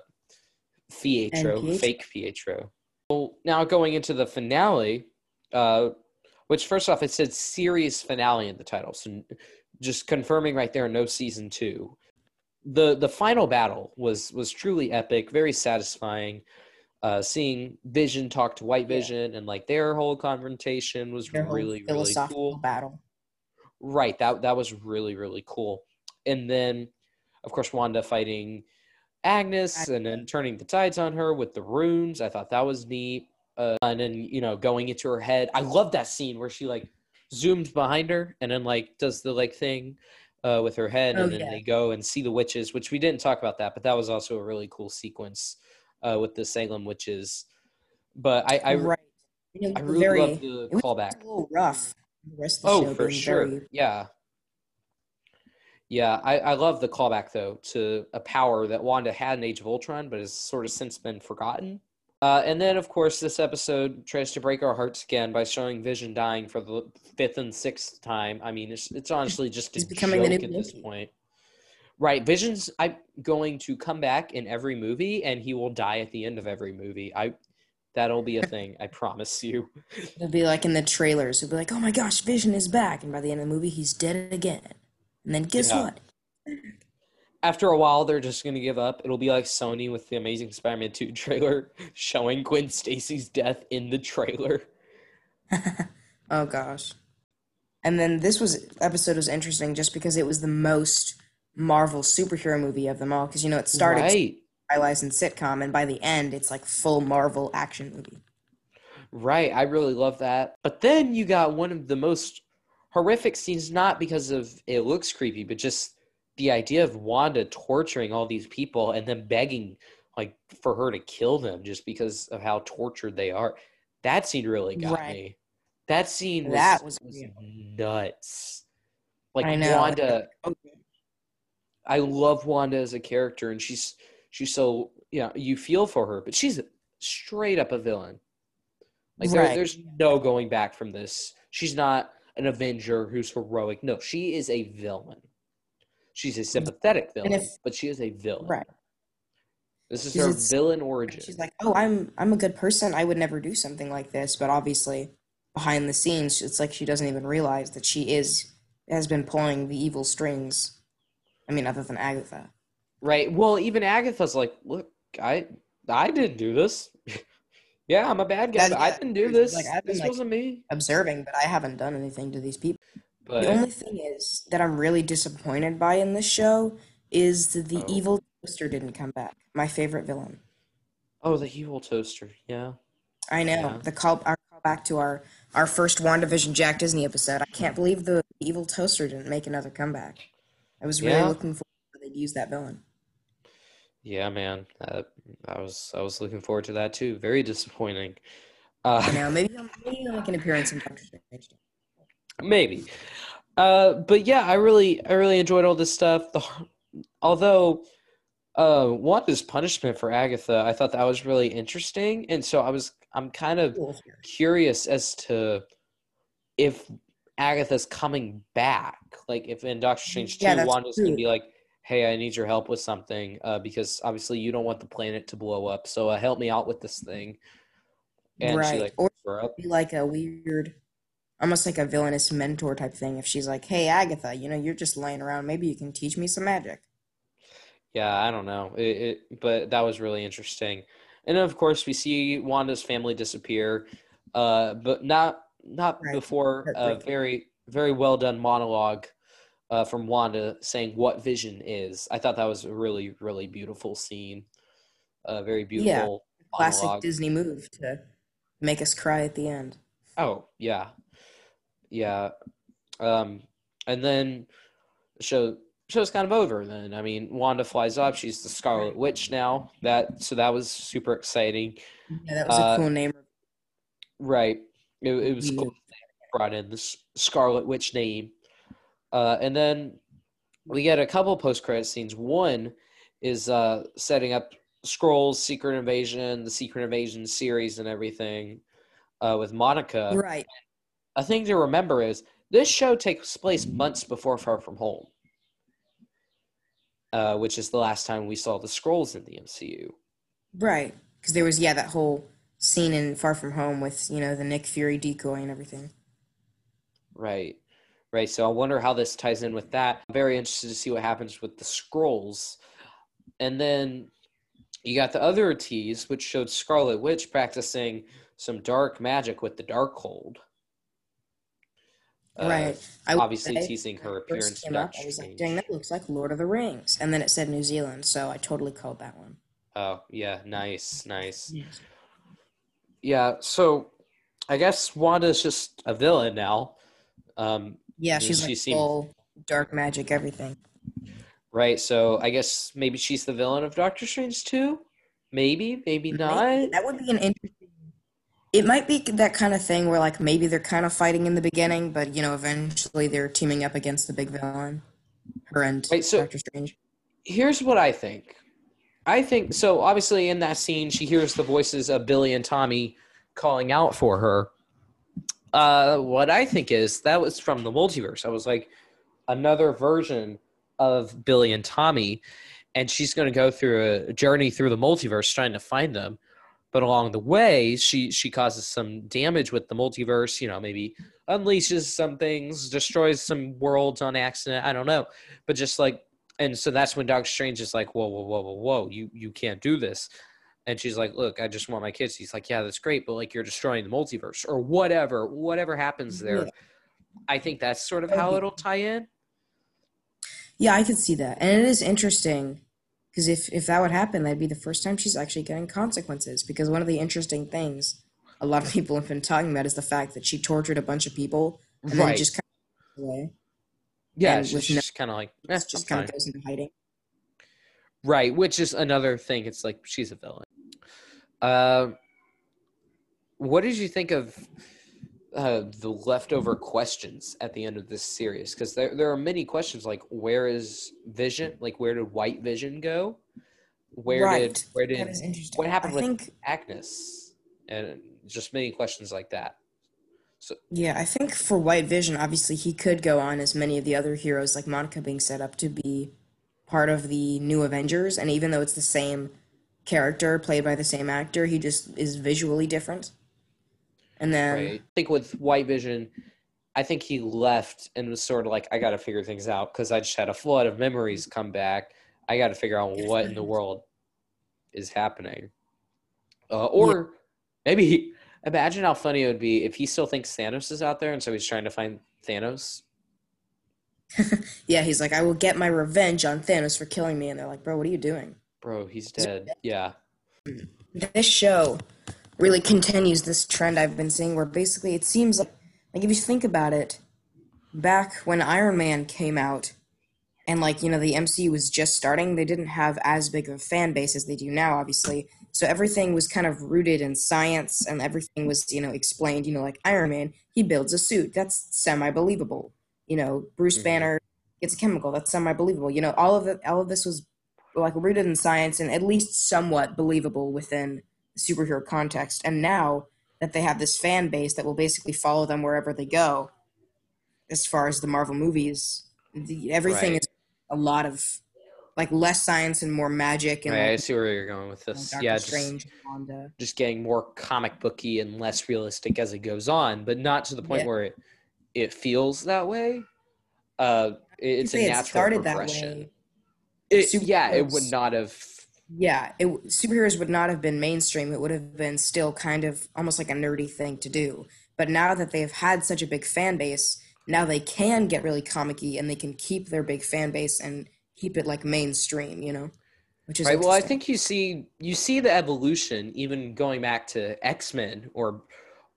Pietro, And Pietro. fake Pietro. Well, now going into the finale, uh, which first off it said series finale in the title, so just confirming right there, no season two. the the final battle was was truly epic, very satisfying. Uh, seeing Vision talk to White Yeah. Vision and like their whole confrontation was Their really really cool. battle. Right, that that was really really cool. And then, of course, Wanda fighting Agnes and then turning the tides on her with the runes. I thought that was neat. Uh, and then you know going into her head. I love that scene where she like zoomed behind her and then like does the like thing uh, with her head, Oh, and then yeah. they go and see the witches. Which we didn't talk about that, but that was also a really cool sequence uh, with the Salem witches. But I I, right. I really very, love the callback. a little rough. The rest of the Oh, for sure. very- Yeah. Yeah, I, I love the callback though to a power that Wanda had in Age of Ultron, but has sort of since been forgotten. Uh, and then, of course, this episode tries to break our hearts again by showing Vision dying for the fifth and sixth time. I mean, it's it's honestly just a He's becoming the joke new at this point. Right, Vision's I'm going to come back in every movie, and he will die at the end of every movie. I that'll be a thing. I promise you. It'll be like in the trailers. It'll be like, oh my gosh, Vision is back. And by the end of the movie, he's dead again. And then guess Yeah. what? after a while they're just gonna give up. It'll be like Sony with the Amazing Spider-Man 2 trailer showing Gwen Stacy's death in the trailer. oh gosh. And then this was episode was interesting just because it was the most Marvel superhero movie of them all. Because you know it started right, stylized in sitcom, and by the end, it's like full Marvel action movie. right. I really love that. But then you got one of the most horrific scenes, not because of it looks creepy, but just the idea of Wanda torturing all these people and then begging like for her to kill them just because of how tortured they are. That scene really got Right. me. That scene was, That was was nuts. Like I know. Wanda Okay. I love Wanda as a character, and she's she's so you know you feel for her, but she's straight up a villain. Like there, there's no going back from this. She's not an Avenger who's heroic. No, she is a villain. She's a sympathetic villain, if- but she is a villain. Right. This is her villain origin. She's like, oh, I'm I'm a good person. I would never do something like this. But obviously, behind the scenes, it's like she doesn't even realize that she is has been pulling the evil strings. I mean, other than Agatha. right. Well, even Agatha's like, look, I I didn't do this. yeah, I'm a bad guy, I didn't do this. like, I've been, this like, wasn't me. observing, but I haven't done anything to these people. But the only thing is that I'm really disappointed by in this show is that the Oh. evil toaster didn't come back. My favorite villain. oh, the evil toaster. Yeah. I know Yeah. the call. Our call back to our our first WandaVision Jack Disney episode. I can't believe the evil toaster didn't make another comeback. I was really Yeah. looking forward to they'd use that villain. Yeah, man. Uh, I was I was looking forward to that too. Very disappointing. Uh, know, maybe he'll, maybe he'll make an appearance in Doctor Strange. maybe. Uh, but yeah, I really I really enjoyed all this stuff. The although uh, Wanda's punishment for Agatha, I thought that was really interesting, and so I was I'm kind of curious as to if Agatha's coming back. Like if in Doctor Strange two, that's Wanda's gonna be like, "Hey, I need your help with something," uh, because obviously you don't want the planet to blow up. So uh, help me out with this thing. And she Right. like Or- picks her up. Be like a weird, almost like a villainous mentor type thing. If she's like, "Hey, Agatha, you know, you're just laying around. Maybe you can teach me some magic." Yeah, I don't know. It, it, but that was really interesting. And then, of course, we see Wanda's family disappear, uh, but not not Right. before a very very well done monologue uh, from Wanda saying what Vision is. I thought that was a really really beautiful scene. A very beautiful Classic monologue. Disney move to make us cry at the end. Oh yeah, yeah. Um, and then the show show's kind of over. Then I mean, Wanda flies up. She's the Scarlet Witch now. That so that was super exciting. Yeah, that was Uh, a cool name. Right. It, it was cool. Brought in this Scarlet Witch name, uh, and then we get a couple post credit scenes. One is uh, setting up Skrulls, Secret Invasion, the Secret Invasion series, and everything uh, with Monica. Right. a thing to remember is this show takes place months before Far From Home, uh, which is the last time we saw the Skrulls in the MCU. Right. Because there was, yeah, that whole scene in Far From Home with, you know, the Nick Fury decoy and everything. Right, right? So I wonder how this ties in with that. I'm very interested to see what happens with the Skrulls. And then you got the other tease, which showed Scarlet Witch practicing some dark magic with the Darkhold. Uh, right. I obviously say, teasing her appearance first in came up, I was like, dang, that looks like Lord of the Rings. And then it said New Zealand, so I totally called that one. Oh, yeah, nice, nice. Yeah, so I guess Wanda's just a villain now. Um, Yeah, she's she like seemed- full dark magic, everything. right? So I guess maybe she's the villain of Doctor Strange too. Maybe, maybe not. Maybe. That would be an interesting. It might be that kind of thing where, like, maybe they're kind of fighting in the beginning, but you know, eventually they're teaming up against the big villain, her and Wait, so- Doctor Strange. Here's what I think. I think so. Obviously, in that scene, she hears the voices of Billy and Tommy calling out for her. Uh, what I think is that was from the multiverse. I was like, another version of Billy and Tommy, and she's going to go through a journey through the multiverse trying to find them. But along the way, she she causes some damage with the multiverse. You know, maybe unleashes some things, destroys some worlds on accident. I don't know, but just like, and so that's when Doctor Strange is like, whoa, whoa, whoa, whoa, whoa, you you can't do this. And she's like, look, I just want my kids. He's like, yeah, that's great, but like you're destroying the multiverse or whatever, whatever happens there. Yeah. I think that's sort of how it'll tie in. Yeah, I could see that, and it is interesting because if if that would happen, that'd be the first time she's actually getting consequences. Because one of the interesting things a lot of people have been talking about is the fact that she tortured a bunch of people and then Right. just kind of away. Yeah, she's with no- kind of like, eh, It's just kind of goes into hiding. Right, which is another thing. It's like she's a villain. Uh, what did you think of uh, the leftover questions at the end of this series? Because there there are many questions like where is Vision? Like where did White Vision go? Where right. did where did what happened I with think, Agnes? And just many questions like that. So yeah, I think for White Vision, obviously he could go on as many of the other heroes, like Monica being set up to be part of the new Avengers, and even though it's the same character played by the same actor, he just is visually different. And then Right. I think with White Vision, I think he left and was sort of like, I got to figure things out because I just had a flood of memories come back. I got to figure out what in the world is happening. Uh, or maybe he, imagine how funny it would be if he still thinks Thanos is out there and so he's trying to find Thanos. Yeah, he's like, I will get my revenge on Thanos for killing me. And they're like, bro, what are you doing? Bro, he's dead. Yeah. This show really continues this trend I've been seeing where basically it seems like, like if you think about it, back when Iron Man came out and like, you know, the MCU was just starting, they didn't have as big of a fan base as they do now, obviously. So everything was kind of rooted in science and everything was, you know, explained, you know, like Iron Man, he builds a suit. That's semi believable. You know, Bruce Mhm. Banner gets a chemical. That's semi believable. You know, all of it all of this was like rooted in science and at least somewhat believable within the superhero context. And now that they have this fan base that will basically follow them wherever they go, as far as the Marvel movies, the, everything Right. is a lot of like less science and more magic and Right, I see where you're going with this. Doctor yeah, just, Strange Wanda. just getting more comic booky and less realistic as it goes on, but not to the point Yeah. where it, it feels that way. Uh, it- it's a Say it natural started that progression. way. It, yeah, it would not have. Yeah, it superheroes would not have been mainstream. It would have been still kind of almost like a nerdy thing to do. But now that they've had such a big fan base, now they can get really comic-y and they can keep their big fan base and keep it like mainstream, you know? Which is Right. Well, I think you see you see the evolution, even going back to X Men or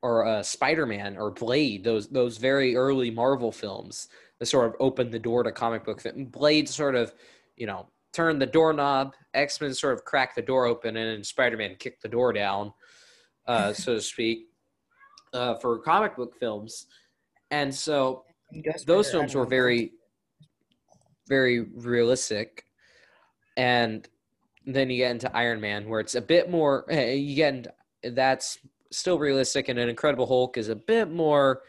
or uh, Spider Man or Blade. Those those very early Marvel films that sort of opened the door to comic book. Film. Blade sort of, you know, turned the doorknob. X Men sort of cracked the door open, and then Spider Man kicked the door down, uh, so to speak, uh, for comic book films. And so those films were very very realistic. And then you get into iron man where it's a bit more eh, you get into, that's still realistic and an incredible hulk is a bit more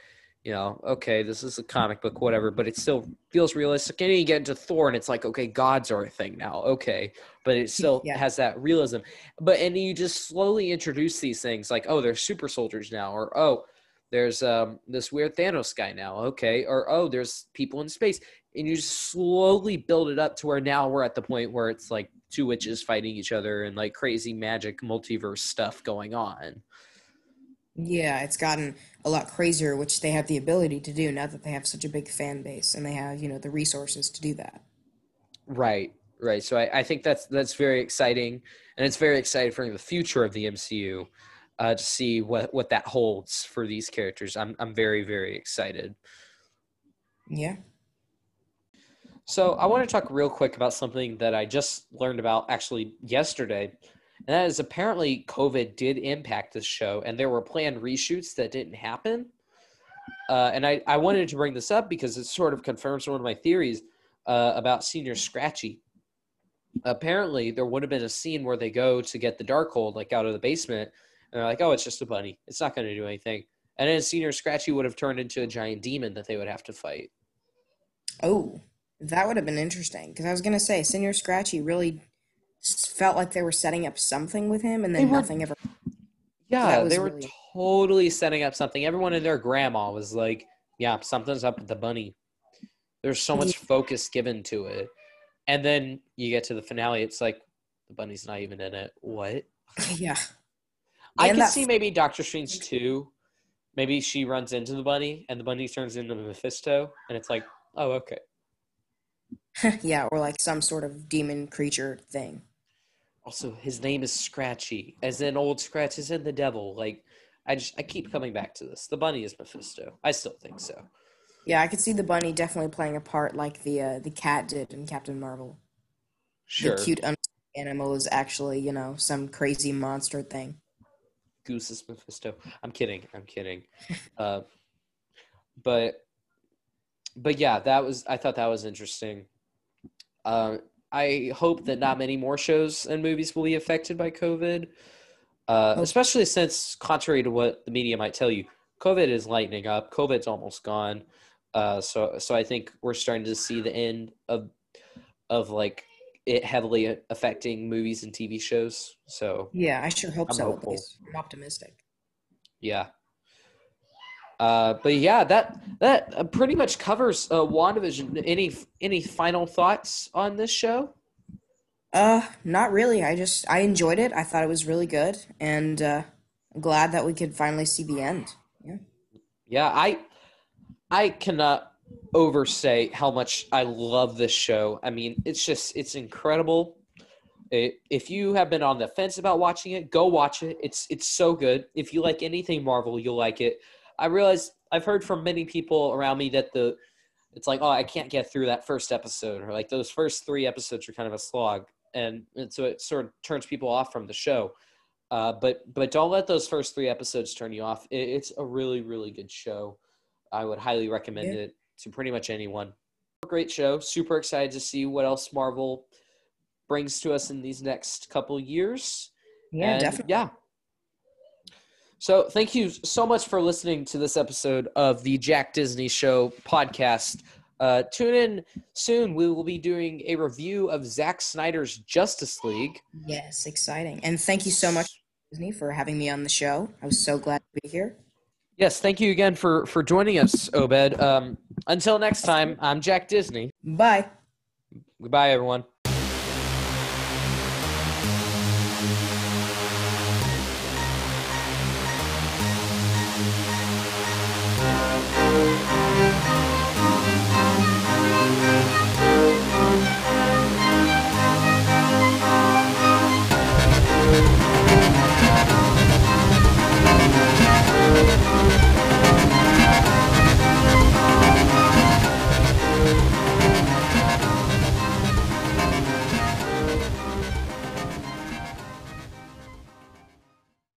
you know okay this is a comic book whatever but it still feels realistic. And then you get into thor and it's like okay gods are a thing now. Okay. But it still Yeah. has that realism. But and you just slowly introduce these things like oh they're super soldiers now or oh there's um, this weird Thanos guy now. Okay, or oh, there's people in space, and you just slowly build it up to where now we're at the point where it's like two witches fighting each other and like crazy magic multiverse stuff going on. Yeah, it's gotten a lot crazier, which they have the ability to do now that they have such a big fan base and they have, you know, the resources to do that. Right, right. So I, I think that's that's very exciting, and it's very exciting for the future of the MCU uh, to see what what that holds for these characters. I'm I'm very very excited. Yeah. So I want to talk real quick about something that I just learned about actually yesterday. And that is apparently COVID did impact this show, and there were planned reshoots that didn't happen. Uh, and I, I wanted to bring this up because it sort of confirms one of my theories uh, about Señor Scratchy. Apparently, there would have been a scene where they go to get the Darkhold, like out of the basement, and they're like, oh, it's just a bunny. It's not going to do anything. And then Señor Scratchy would have turned into a giant demon that they would have to fight. Oh, that would have been interesting. Because I was going to say, Señor Scratchy really felt like they were setting up something with him, and then were- nothing ever. Yeah, they were really- totally setting up something. Everyone and their grandma was like, "Yeah, something's up with the bunny." There's so much focus given to it, and then you get to the finale. It's like the bunny's not even in it. What? yeah. I And can see maybe Doctor Strange too. Maybe she runs into the bunny, and the bunny turns into Mephisto, and it's like, oh, okay. yeah, or like some sort of demon creature thing. Also, his name is Scratchy, as in Old Scratch is in the devil. Like, I just I keep coming back to this. The bunny is Mephisto. I still think so. Yeah, I could see the bunny definitely playing a part like the uh, the cat did in Captain Marvel. Sure. The cute animal is actually, you know, some crazy monster thing. Goose is Mephisto. I'm kidding. I'm kidding. uh, but but yeah, that was I thought that was interesting. Uh, I hope that not many more shows and movies will be affected by COVID, uh, Oh. especially since, contrary to what the media might tell you, COVID is lightening up. COVID's almost gone. Uh, so so I think we're starting to see the end of of like it heavily affecting movies and TV shows. So Yeah, I sure hope I'm so. At hopeful. least I'm optimistic. Yeah. Uh, but yeah, that that uh, pretty much covers uh, Wandavision. Any any final thoughts on this show? Uh, not really. I just I enjoyed it. I thought it was really good, and uh, I'm glad that we could finally see the end. Yeah. Yeah, I I cannot overstate how much I love this show. I mean, it's just it's incredible. It, if you have been on the fence about watching it, go watch it. It's it's so good. If you like anything Marvel, you'll like it. I realize I've heard from many people around me that the it's like, oh, I can't get through that first episode, or like those first three episodes are kind of a slog, and, and so it sort of turns people off from the show. Uh, but but don't let those first three episodes turn you off. It, it's a really really good show. I would highly recommend Yeah. it to pretty much anyone. Great show. Super excited to see what else Marvel brings to us in these next couple years. Yeah, And, definitely. Yeah. So thank you so much for listening to this episode of the Jack Disney Show podcast. Uh, tune in soon. We will be doing a review of Zack Snyder's Justice League. Yes, exciting. And thank you so much, Disney, for having me on the show. I was so glad to be here. Yes, thank you again for for joining us, Obed. Um, until next time, I'm Jack Disney. Bye. Goodbye, everyone.